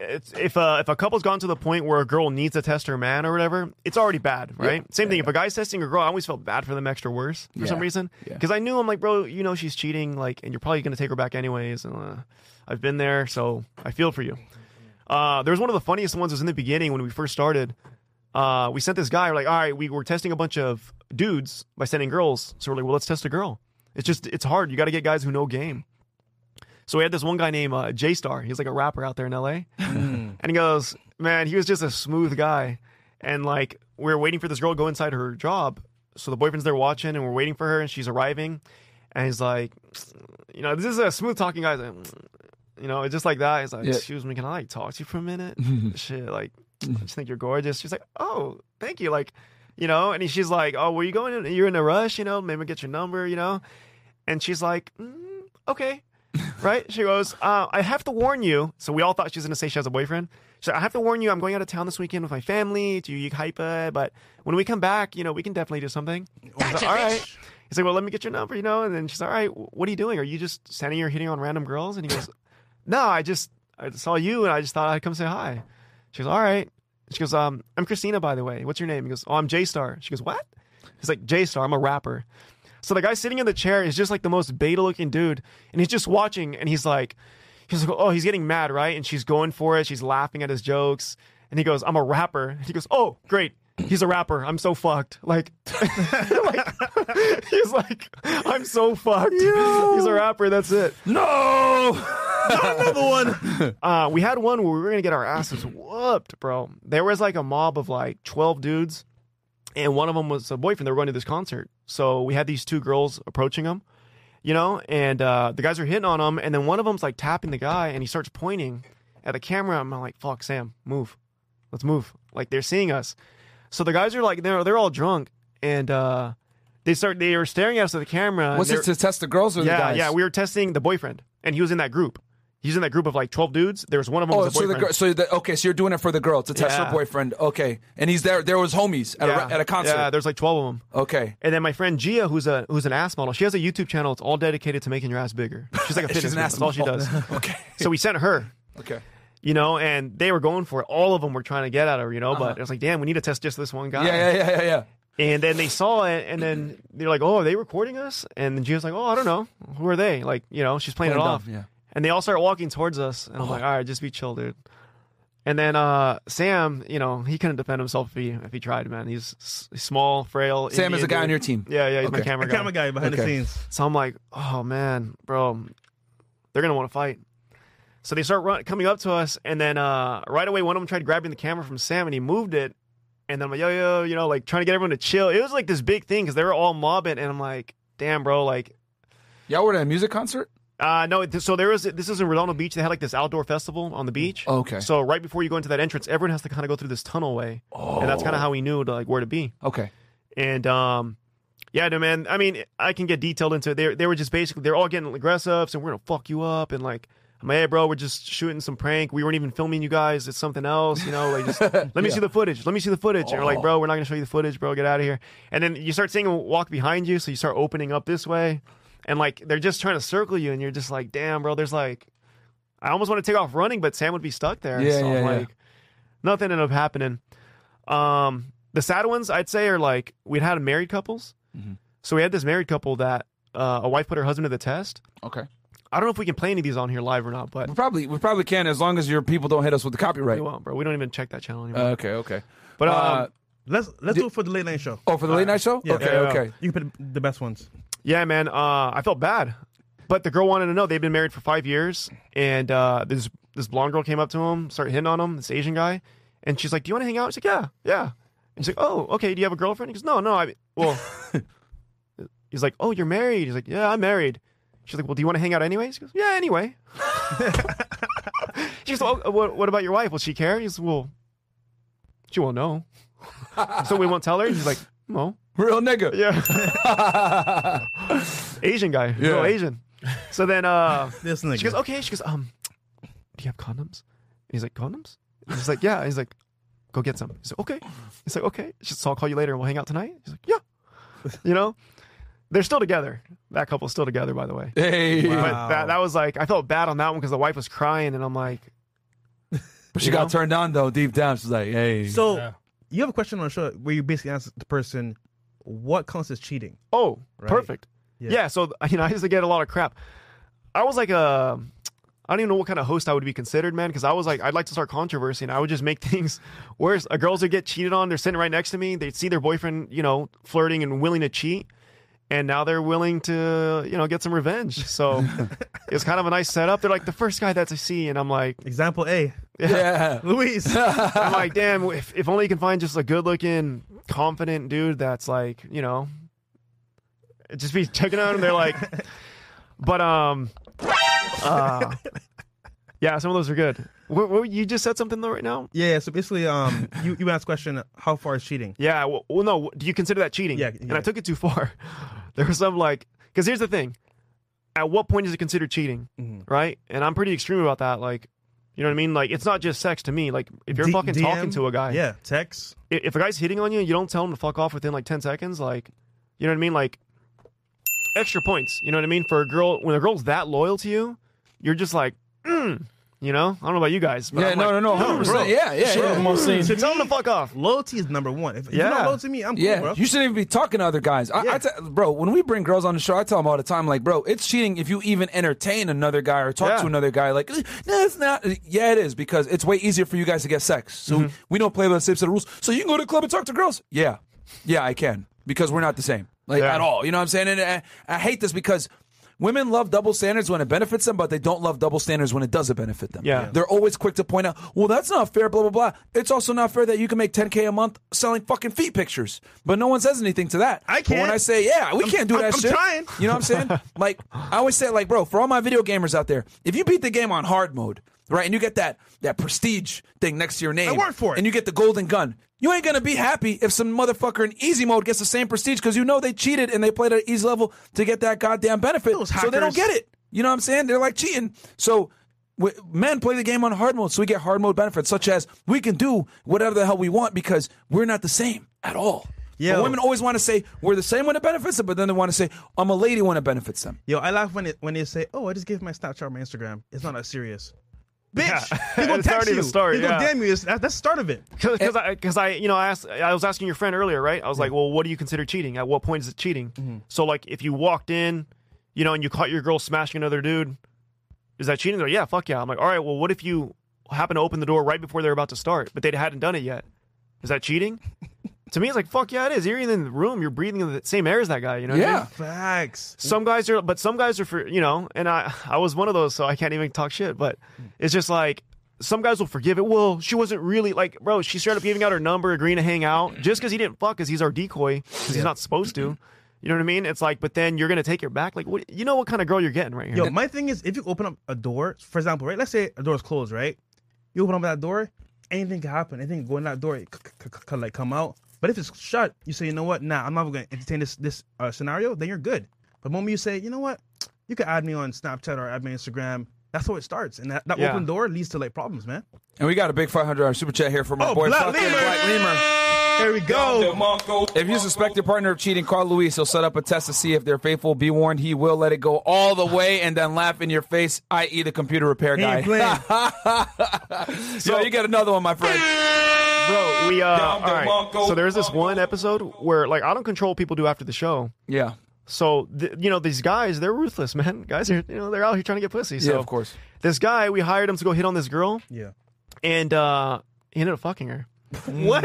Speaker 4: it's, if uh, if a couple's gone to the point where a girl needs to test her man or whatever, it's already bad, right? Same thing. If a guy's testing a girl, I always felt bad for them extra worse for some
Speaker 1: Yeah.
Speaker 4: reason
Speaker 1: Yeah.
Speaker 4: because I knew I'm like, bro, you know she's cheating, like, and you're probably gonna take her back anyways. And uh, I've been there, so I feel for you. Uh, there was one of the funniest ones was in the beginning when we first started. Uh, we sent this guy. We're like, all right, we were testing a bunch of dudes by sending girls. So we're like, well, let's test a girl. It's just it's hard. You got to get guys who know game. So we had this one guy named uh, J Star. He's like a rapper out there in LA, and he goes, man, he was just a smooth guy. And like we are waiting for this girl to go inside her job. So the boyfriend's there watching, and we're waiting for her, and she's arriving. And he's like, you know, this is a smooth talking guy. Like, you know, it's just like that. He's like,
Speaker 1: Yeah.
Speaker 4: excuse me, can I like talk to you for a minute? Shit, like, I just think you're gorgeous. She's like, oh, thank you. Like, you know, and she's like, oh, were you going in? You're in a rush, you know, maybe get your number, you know? And she's like, mm, okay. right? She goes, uh, I have to warn you. So we all thought she was going to say she has a boyfriend. She's like, I have to warn you, I'm going out of town this weekend with my family to Yucaipa, but when we come back, you know, we can definitely do something. Was like, all right. He's like, well, let me get your number, you know? And then she's like, all right, what are you doing? Are you just standing here hitting on random girls? And he goes, no, I just, I saw you and I just thought I'd come say hi. She goes, all right. She goes, um, I'm Christina, by the way. What's your name? He goes, oh, I'm J Star. She goes, what? He's like, J Star, I'm a rapper. So the guy sitting in the chair is just like the most beta looking dude. And he's just watching and he's like, he's like, oh, he's getting mad, right? And she's going for it. She's laughing at his jokes. And he goes, I'm a rapper. And he goes, oh, great. He's a rapper. I'm so fucked. Like, like he's like, I'm so fucked. He's a rapper. That's it.
Speaker 1: No.
Speaker 2: Another one.
Speaker 4: Uh, we had one where we were gonna get our asses whooped, bro. There was like a mob of like twelve dudes, and one of them was a boyfriend. They were going to this concert, so we had these two girls approaching them, you know, and uh, the guys are hitting on them, and then one of them's like tapping the guy, and he starts pointing at the camera. I'm like, "Fuck, Sam, move, let's move." Like they're seeing us, so the guys are like, they're they're all drunk, and uh, they start they were staring at us at the camera.
Speaker 1: Was it to test the girls or the
Speaker 4: yeah,
Speaker 1: guys?
Speaker 4: yeah, we were testing the boyfriend, and he was in that group. He's in that group of like twelve dudes. There was one of them
Speaker 1: Oh,
Speaker 4: was a
Speaker 1: so the girl, so the, okay, so you're doing it for the girl to test
Speaker 4: Yeah.
Speaker 1: her boyfriend. Okay, and he's there. There was homies at,
Speaker 4: yeah.
Speaker 1: a, at a concert.
Speaker 4: Yeah, there's like twelve of them.
Speaker 1: okay,
Speaker 4: And then my friend Gia, who's a who's an ass model, she has a YouTube channel. It's all dedicated to making your ass bigger. She's like a fitness.
Speaker 1: she's an ass
Speaker 4: That's all she does.
Speaker 1: okay,
Speaker 4: so we sent her,
Speaker 1: okay.
Speaker 4: you know, and they were going for it. All of them were trying to get at her, you know. But it was like, damn, we need to test just this one guy.
Speaker 1: Uh-huh. Yeah, yeah, yeah, yeah, yeah.
Speaker 4: And then they saw it, and then they're like, "Oh, are they recording us?" And then Gia's like, "Oh, I don't know. Who are they?" Like, you know, she's playing,
Speaker 1: Playing
Speaker 4: it off.
Speaker 1: dumb, yeah.
Speaker 4: And they all start walking towards us, and I'm like, "All right, just be chill, dude." And then uh, Sam, you know, he couldn't defend himself if he if he tried, man. He's s- small, frail.
Speaker 1: Sam is
Speaker 4: Indian
Speaker 1: a guy
Speaker 4: dude.
Speaker 1: on your team.
Speaker 4: Yeah, yeah, he's my
Speaker 1: Okay.
Speaker 4: camera
Speaker 2: A
Speaker 4: guy.
Speaker 2: camera guy behind the
Speaker 1: Okay.
Speaker 2: scenes.
Speaker 4: So I'm like, oh man, bro, they're gonna want to fight. So they start run, coming up to us, and then uh, right away, one of them tried grabbing the camera from Sam, and he moved it. And then I'm like, yo, yo, you know, like trying to get everyone to chill. It was like this big thing because they were all mobbing, and I'm like, damn, bro, like,
Speaker 1: Y'all were at a music concert.
Speaker 4: Uh, no. So there was this is in Redondo Beach. They had like this outdoor festival on the beach.
Speaker 1: Oh, Okay.
Speaker 4: So right before you go into that entrance, everyone has to kind of go through this tunnel way, and that's kind of how we knew to, like where to be.
Speaker 1: Okay.
Speaker 4: And um, yeah, no, man. I mean, I can get detailed into it. They they were just basically they're all getting aggressive, so we're gonna fuck you up, and like, I'm like, hey, bro, we're just shooting some prank. We weren't even filming you guys. It's something else, you know. Like, just let me see the footage. Let me see the footage. And we're like, bro, we're not gonna show you the footage, bro. Get out of here. And then you start seeing them walk behind you, so you start opening up this way, and like they're just trying to circle you, and you're just like, damn, bro. There's like, I almost want to take off running, but Sam would be stuck there.
Speaker 1: Yeah,
Speaker 4: so
Speaker 1: yeah,
Speaker 4: I'm
Speaker 1: yeah.
Speaker 4: like, nothing ended up happening. Um, the sad ones I'd say are like we'd had married couples.
Speaker 1: Mm-hmm.
Speaker 4: So we had this married couple that uh, a wife put her husband to the test.
Speaker 1: Okay.
Speaker 4: I don't know if we can play any of these on here live or not, but
Speaker 1: We probably we probably can as long as your people don't hit us with the copyright.
Speaker 4: we won't, bro. We don't even check that channel anymore.
Speaker 1: Uh, okay. Okay.
Speaker 4: but um,
Speaker 1: uh,
Speaker 2: Let's let's do it for the late night show.
Speaker 1: Oh, for the late night show.
Speaker 2: Yeah.
Speaker 1: okay.
Speaker 4: Yeah, yeah.
Speaker 1: Okay.
Speaker 2: You can put the best ones.
Speaker 4: Yeah, man, uh, I felt bad, but the girl wanted to know. They've been married for five years, and uh, this this blonde girl came up to him, started hitting on him. This Asian guy, And she's like, "Do you want to hang out?" He's like, "Yeah, yeah." And she's like, "Oh, okay. Do you have a girlfriend?" He goes, "No, no. I well." he's like, "Oh, you're married." He's like, "Yeah, I'm married." She's like, "Well, do you want to hang out anyways?" He goes, "Yeah, anyway." she goes, "Oh, what, what about your wife? Will she care?" He's well, she won't know. so we won't tell her. He's like, "No."
Speaker 1: Real nigga.
Speaker 4: Yeah. Asian guy. Real
Speaker 1: Yeah.
Speaker 4: Asian. So then uh
Speaker 2: This nigga.
Speaker 4: she goes, okay. She goes, um, do you have condoms? He's like, condoms? He's like, yeah. He's like, go get some. He's like, okay. He's like, okay. She's so I'll call you later and we'll hang out tonight. He's like, yeah. You know? They're still together. That couple's still together, by the way.
Speaker 1: Hey.
Speaker 2: Wow.
Speaker 4: But that, that was like, I felt bad on that one because the wife was crying and I'm like,
Speaker 1: But she
Speaker 4: You
Speaker 1: got
Speaker 4: know?
Speaker 1: turned on though. Deep down, she's like, "Hey."
Speaker 2: So
Speaker 3: Yeah.
Speaker 2: You have a question on the show where you basically ask the person, "What counts as cheating?"
Speaker 4: oh,
Speaker 2: Right.
Speaker 4: perfect.
Speaker 2: Yeah.
Speaker 4: Yeah. So, you know, I used to get a lot of crap. I was like a, I don't even know what kind of host I would be considered, man, because I was like, I'd like to start controversy and I would just make things worse. Uh, girls would get cheated on. They're sitting right next to me. They'd see their boyfriend, you know, flirting and willing to cheat. And now they're willing to, you know, get some revenge. So it's kind of a nice setup. They're like the first guy that I see. And I'm like,
Speaker 2: Example A,
Speaker 1: yeah.
Speaker 2: Luis.
Speaker 4: I'm like, damn, if, if only you can find just a good looking, confident dude that's like, you know, just be checking out and they're like, but, um, uh, yeah, some of those are good. What, what, you just said something though right now?
Speaker 2: yeah. So basically, um, you you asked the question, "How far is cheating?"
Speaker 4: Yeah, well, well no, do you consider that cheating?
Speaker 2: Yeah,
Speaker 4: And. I took it too far. There was some like, because here's the thing at what point is it considered cheating?
Speaker 2: Mhm.
Speaker 4: Right? And I'm pretty extreme about that. Like, you know what I mean? Like, it's not just sex to me. Like, if you're
Speaker 2: D-
Speaker 4: fucking
Speaker 2: DM?
Speaker 4: talking to a guy,
Speaker 2: Yeah, text.
Speaker 4: i- if a guy's hitting on you, you don't tell him to fuck off within like 10 seconds. Like, you know what I mean? Like, extra points. You know what I mean? For a girl, when a girl's that loyal to you, you're just like, mm, you know? I don't know about you guys. But
Speaker 1: Yeah,
Speaker 4: I'm
Speaker 1: no,
Speaker 4: like,
Speaker 1: no, no, 100%.
Speaker 2: bro.
Speaker 1: yeah, yeah,
Speaker 2: Shit,
Speaker 1: yeah.
Speaker 3: Come on, scene.
Speaker 2: To
Speaker 4: Tell him
Speaker 2: me,
Speaker 4: to fuck off.
Speaker 2: Loyalty is number one. If, if
Speaker 4: Yeah.
Speaker 2: you're not loyal to me, I'm cool,
Speaker 1: Yeah,
Speaker 2: bro.
Speaker 1: you shouldn't even be talking to other guys. I, I
Speaker 2: Yeah.
Speaker 1: tell- bro, when we bring girls on the show, I tell them all the time, like, bro, it's cheating if you even entertain another guy or talk
Speaker 4: Yeah.
Speaker 1: to another guy. Like, no, it's not. Yeah, it is because it's way easier for you guys to get sex. So
Speaker 4: Mm-hmm.
Speaker 1: we don't play by the same set of rules. So you can go to the club and talk to girls. Yeah, yeah, I can because we're not the same, like
Speaker 4: Yeah.
Speaker 1: at all. You know what I'm saying? And I, I hate this because. Women love double standards when it benefits them, but they don't love double standards when it doesn't benefit them.
Speaker 4: Yeah.
Speaker 1: They're always quick to point out, well, that's not fair, blah, blah, blah. It's also not fair that you can make 10K a month selling fucking feet pictures. But no one says anything to that.
Speaker 2: I
Speaker 1: can't. When I say, yeah, we can't do
Speaker 2: I'm-
Speaker 1: that
Speaker 2: I'm
Speaker 1: shit.
Speaker 2: trying.
Speaker 1: You know what I'm saying? like, I always say, like, bro, for all my video gamers out there, if you beat the game on hard mode, right, and you get that that prestige thing next to your name,
Speaker 2: I worked for it.
Speaker 1: and you get the golden gun, you ain't gonna be happy if some motherfucker in easy mode gets the same prestige because you know they cheated and they played at easy level to get that goddamn benefit,
Speaker 2: Those
Speaker 1: so they don't get it. You know what I'm saying? They're like cheating. So w- men play the game on hard mode, so we get hard mode benefits, such as we can do whatever the hell we want because we're not the same at all. But women always want to say we're the same when it benefits them, but then they want to say I'm a lady when it benefits them.
Speaker 2: Yo, I laugh when it, when they say, "Oh, I just gave my Snapchat, my Instagram." It's not that serious. Bitch,
Speaker 4: Yeah.
Speaker 2: he gonna text you.
Speaker 4: story,
Speaker 2: He gonna damn you. It's- That's the start of it.
Speaker 4: Because I, cause I, you know, I asked, I was asking your friend earlier, right? I was like, well, what do you consider cheating? At what point is it cheating?
Speaker 2: Mm-hmm.
Speaker 4: So, like, if you walked in, you know, and you caught your girl smashing another dude, is that cheating? They're like, yeah, fuck yeah. I'm like, all right, well, what if you happen to open the door right before they're about to start, but they hadn't done it yet? Is that cheating? To me, it's like, fuck yeah, it is. You're in the room, you're breathing the same air as that guy, you know? what I
Speaker 1: Yeah.
Speaker 4: mean?
Speaker 2: Facts.
Speaker 4: Some guys are, but some guys are for you know, and I I was one of those, so I can't even talk shit. But it's just like some guys will forgive it. Well, she wasn't really like, bro. She straight up giving out her number, agreeing to hang out, just because he didn't fuck, because he's our decoy, because he's not supposed to. You know what I mean? It's like, but then you're gonna take her back. Like, what? You know what kind of girl you're getting right here?
Speaker 2: Yo, my thing is, if you open up a door, for example, right? Let's say a door is closed, right? You open up that door, anything can happen. Anything can go in that door, it c- c- c- could like come out. But if it's shut, you say, you know what? Nah, I'm not going to entertain this this uh, scenario. Then you're good. But the moment you say, you know what? You can add me on Snapchat or add me on Instagram. That's how it starts, and that, that
Speaker 4: Yeah.
Speaker 2: open door leads to like problems, man.
Speaker 1: And we got a big 500 dollar super chat here from our
Speaker 2: Oh,
Speaker 1: boy
Speaker 2: Black
Speaker 1: fucking
Speaker 2: Lemur.
Speaker 1: Black Lemur.
Speaker 2: There we go.
Speaker 1: If you suspect your partner of cheating, call Luis. He'll set up a test to see if they're faithful. Be warned, he will let it go all the way and then laugh in your face, i.e., the computer repair guy.
Speaker 2: ain't playing.
Speaker 1: so you get another one, my friend.
Speaker 4: bro, we uh, all right. So there's this one episode where like I don't control what people do after the show.
Speaker 1: Yeah,
Speaker 4: So th- you know these guys, they're ruthless, man. Guys are you know they're out here trying to get pussy. So
Speaker 1: yeah, of course.
Speaker 4: This guy, we hired him to go hit on this girl.
Speaker 2: Yeah.
Speaker 4: and uh, he ended up fucking her. what?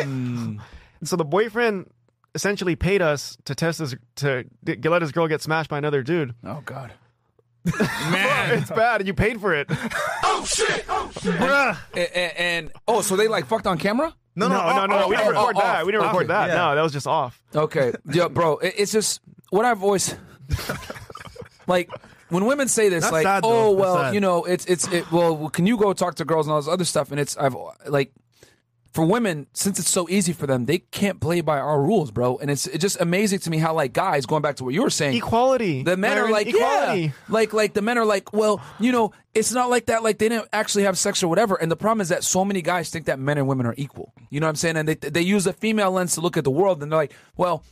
Speaker 4: so the boyfriend essentially paid us to test this to get, let his girl get smashed by another dude.
Speaker 1: Oh God. Man,
Speaker 4: it's bad, and you paid for it. Oh shit! Oh shit!
Speaker 2: Bruh.
Speaker 1: and, and, and- oh, so they like fucked on camera?
Speaker 2: No,
Speaker 4: No, no, no,
Speaker 2: oh,
Speaker 4: we
Speaker 2: oh,
Speaker 4: didn't
Speaker 2: oh,
Speaker 4: record
Speaker 2: oh,
Speaker 4: that. We didn't record
Speaker 2: okay,
Speaker 4: that.
Speaker 2: yeah.
Speaker 4: No, that was just off.
Speaker 1: Okay, yeah, bro. It, it's just what I've always like when women say this,
Speaker 2: That's
Speaker 1: like,
Speaker 2: sad, though.
Speaker 1: oh
Speaker 2: That's
Speaker 1: well,
Speaker 2: sad.
Speaker 1: you know, it's it's it. Well, can you go talk to girls and all this other stuff? And it's I've like for women since it's so easy for them, they can't play by our rules, bro. And it's it's just amazing to me how like guys going back to what you were saying,
Speaker 4: Equality.
Speaker 1: the men are
Speaker 4: Myron,
Speaker 1: like,
Speaker 4: equality.
Speaker 1: yeah, like like the men are like, well, you know, it's not like that. Like they didn't actually have sex or whatever. And the problem is that so many guys think that men and women are equal. You know what I'm saying? And they they use a female lens to look at the world, and they're like, well,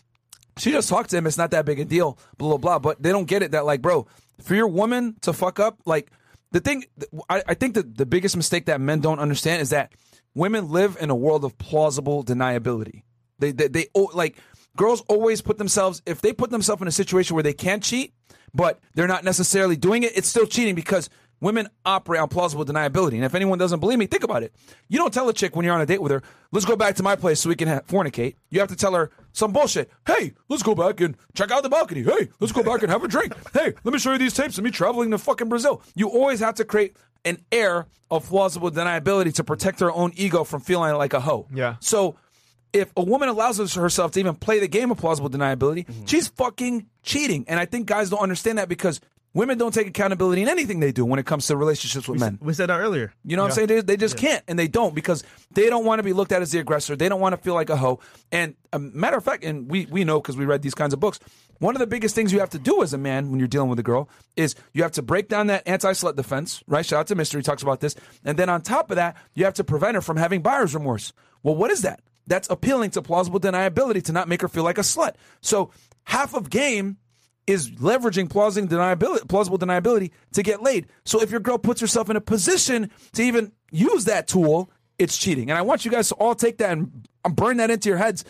Speaker 1: she just talked to him. It's not that big a deal. Blah blah blah. But they don't get it that like, bro, for your woman to fuck up, like the thing, I, I think that the biggest mistake that men don't understand is that women live in a world of plausible deniability. They they, they oh, like girls always put themselves if they put themselves in a situation where they can't cheat, but they're not necessarily doing it. It's still cheating because. Women operate on plausible deniability. And if anyone doesn't believe me, think about it. You don't tell a chick when you're on a date with her, let's go back to my place so we can ha- fornicate. You have to tell her some bullshit. Hey, let's go back and check out the balcony. Hey, let's go back and have a drink. Hey, let me show you these tapes of me traveling to fucking Brazil. You always have to create an air of plausible deniability to protect her own ego from feeling like a hoe.
Speaker 4: Yeah.
Speaker 1: So if a woman allows herself to even play the game of plausible deniability, mm-hmm. she's fucking cheating. And I think guys don't understand that because women don't take accountability in anything they do when it comes to relationships with men.
Speaker 2: We said that earlier.
Speaker 1: You know what I'm saying? They, they just can't, and they don't because they don't want to be looked at as the aggressor. They don't want to feel like a hoe. And a matter of fact, and we we know because we read these kinds of books. One of the biggest things you have to do as a man when you're dealing with a girl is you have to break down that anti-slut defense, right? Shout out to Mystery talks about this, and then on top of that, you have to prevent her from having buyer's remorse. Well, what is that? That's appealing to plausible deniability to not make her feel like a slut. So half of game is leveraging plausible deniability, plausible deniability to get laid. So if your girl puts herself in a position to even use that tool, it's cheating. And I want you guys to all take that and burn that into your heads.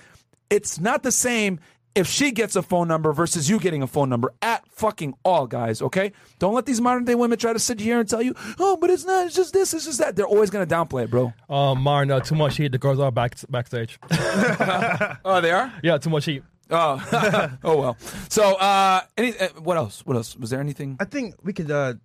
Speaker 1: It's not the same if she gets a phone number versus you getting a phone number at fucking all, guys, okay? Don't let these modern day women try to sit here and tell you, oh, but it's not, it's just this, it's just that. They're always going to downplay it, bro.
Speaker 3: Um, Martin, uh, too much heat. The girls are back backstage.
Speaker 1: Oh, they are?
Speaker 3: yeah, too much heat.
Speaker 1: Oh, oh well. So, uh, any, uh, what else? What else? Was there anything?
Speaker 2: I think we could, uh,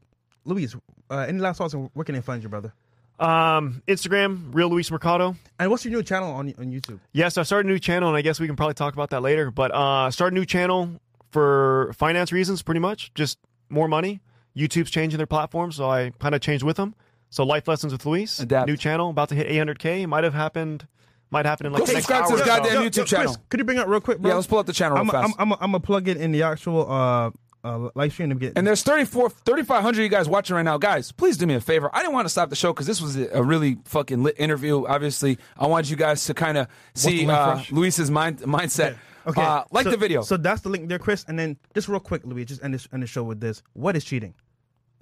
Speaker 2: Luis, uh, any last thoughts on where can they find you, brother?
Speaker 4: Um, Instagram, real Luis Mercado.
Speaker 2: And what's your new channel on on YouTube?
Speaker 4: Yes, I started a new channel, and I guess we can probably talk about that later. But uh, start a new channel for finance reasons, pretty much, just more money. YouTube's changing their platform, so I kind of changed with them. So life lessons with Luis,
Speaker 1: Adapt.
Speaker 4: new channel, about to hit 800k. Might have happened, might happen in like
Speaker 1: Go
Speaker 4: the next
Speaker 1: subscribe to
Speaker 4: hour
Speaker 1: this
Speaker 4: so.
Speaker 1: goddamn
Speaker 2: Yo,
Speaker 1: YouTube
Speaker 2: yo,
Speaker 1: channel.
Speaker 2: Chris, could you bring it real quick, bro?
Speaker 1: Yeah, let's pull up the channel real
Speaker 2: I'm
Speaker 1: fast.
Speaker 2: I'm I'm I'm gonna plug it in the actual uh, uh live stream to get.
Speaker 1: And there's 34, 3,500 of you guys watching right now. Guys, please do me a favor. I didn't want to stop the show because this was a a really fucking lit interview. Obviously, I wanted you guys to kind of see
Speaker 3: the
Speaker 1: uh, Luis's mind, mindset.
Speaker 2: okay,
Speaker 1: Uh, like
Speaker 2: so-
Speaker 1: the video.
Speaker 2: So that's the link there, Chris. And then just real quick, Luis, just end this end the show with this. What is cheating?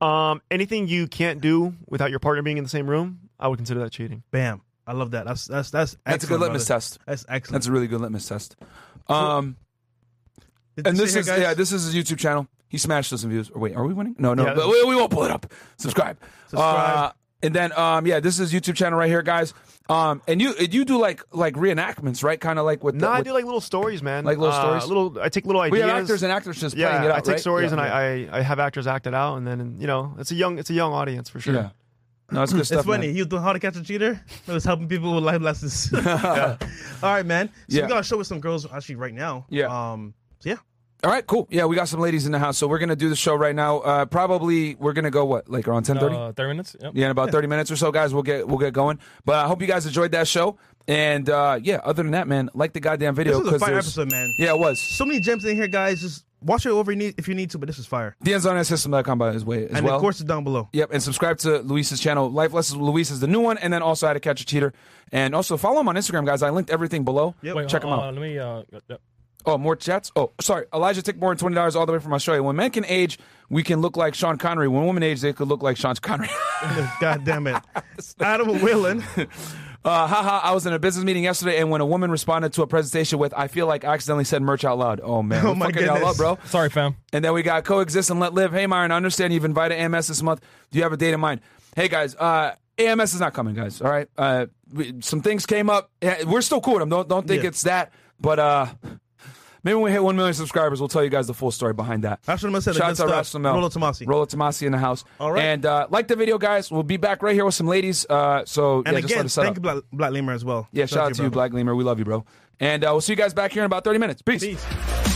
Speaker 4: Um, anything you can't do without your partner being in the same room, I would consider that cheating.
Speaker 2: Bam. I love that. That's that's that's
Speaker 1: That's a good litmus
Speaker 2: brother.
Speaker 1: test.
Speaker 2: That's excellent.
Speaker 1: That's a really good litmus test. Um,
Speaker 2: Did
Speaker 1: and
Speaker 2: you
Speaker 1: this
Speaker 2: see
Speaker 1: is
Speaker 2: here, guys?
Speaker 1: yeah, this is his YouTube channel. He smashed us some views. Or wait, are we winning? No, no,
Speaker 4: Yeah.
Speaker 1: but we, we won't pull it up. Subscribe.
Speaker 2: Subscribe.
Speaker 1: Uh, and then um, yeah, this is his YouTube channel right here, guys. Um, and you you do like like reenactments, right? Kind of like with
Speaker 4: No,
Speaker 1: the,
Speaker 4: I
Speaker 1: with-
Speaker 4: do like little stories, man.
Speaker 1: Like little
Speaker 4: Uh,
Speaker 1: stories?
Speaker 4: Little, I take little
Speaker 1: we
Speaker 4: ideas.
Speaker 1: have actors and actresses
Speaker 4: yeah,
Speaker 1: playing it out.
Speaker 4: I take
Speaker 1: right?
Speaker 4: stories
Speaker 1: Yeah,
Speaker 4: and
Speaker 1: yeah.
Speaker 4: I, I I have actors act it out, and then you know it's a young it's a young audience for sure.
Speaker 1: yeah. No, it's good stuff.
Speaker 2: It's funny.
Speaker 1: man.
Speaker 2: He was doing how to catch a cheater. It was helping people with life lessons. All right, man. So
Speaker 1: Yeah.
Speaker 2: we got a show with some girls actually right now.
Speaker 1: Yeah.
Speaker 2: Um. So yeah.
Speaker 1: All right, cool. Yeah, we got some ladies in the house, so we're gonna do the show right now. Uh, probably we're gonna go what like around ten thirty.
Speaker 3: Uh, 30 minutes? Yep.
Speaker 1: Yeah, in about thirty minutes or so, guys. We'll get we'll get going. But I hope you guys enjoyed that show. And uh, yeah, other than that, man, like the goddamn video.
Speaker 2: This was a
Speaker 1: 'cause
Speaker 2: fire episode, man.
Speaker 1: Yeah, it was.
Speaker 2: So many gems in here, guys. Just watch it over you need- if you need to, but this is fire.
Speaker 1: DNZonSystem.com by his way as
Speaker 2: and
Speaker 1: well.
Speaker 2: of course, it's down below.
Speaker 1: Yep, and subscribe to Luis's channel. Life Lessons with Luis is the new one, and then also How to Catch a Cheater. And also follow him on Instagram, guys. I linked everything below.
Speaker 2: Yep.
Speaker 3: Wait,
Speaker 1: Check
Speaker 3: uh,
Speaker 1: them out.
Speaker 3: uh, Let me. Uh, yep.
Speaker 1: Oh, more chats? Oh, sorry. Elijah took more than twenty dollars all the way from Australia. When men can age, we can look like Sean Connery. When women age, they could look like Sean Connery.
Speaker 2: God damn it. Adam Willen.
Speaker 1: Uh, haha, I was in a business meeting yesterday, and when a woman responded to a presentation with, I feel like I accidentally said merch out loud. Oh, man.
Speaker 2: Oh,
Speaker 1: We're
Speaker 2: my
Speaker 1: fucking y'all
Speaker 2: goodness.
Speaker 1: up, bro.
Speaker 3: Sorry, fam.
Speaker 1: And then we got Coexist and Let Live. Hey, Myron, I understand you've invited AMS this month. Do you have a date in mind? Hey, guys, uh, AMS is not coming, guys. All right. Uh, we, some things came up. We're still cool with them. Don't, don't think
Speaker 2: Yeah.
Speaker 1: it's that. But uh, Maybe when we hit one million subscribers, we'll tell you guys the full story behind that.
Speaker 2: Rashford Mel said the
Speaker 1: Shout out to. Rashford Mel.
Speaker 2: Rollo Tomassi.
Speaker 1: Rollo Tomassi in the house.
Speaker 2: All right.
Speaker 1: And uh, like the video, guys. We'll be back right here with some ladies. Uh, so
Speaker 2: And
Speaker 1: yeah, just let
Speaker 2: again,
Speaker 1: us
Speaker 2: thank
Speaker 1: up.
Speaker 2: you, Black, Black Lemur, as well.
Speaker 1: Yeah, shout out to you. Black Lemur. We love you, bro. And uh, we'll see you guys back here in about 30 minutes. Peace.
Speaker 2: Peace.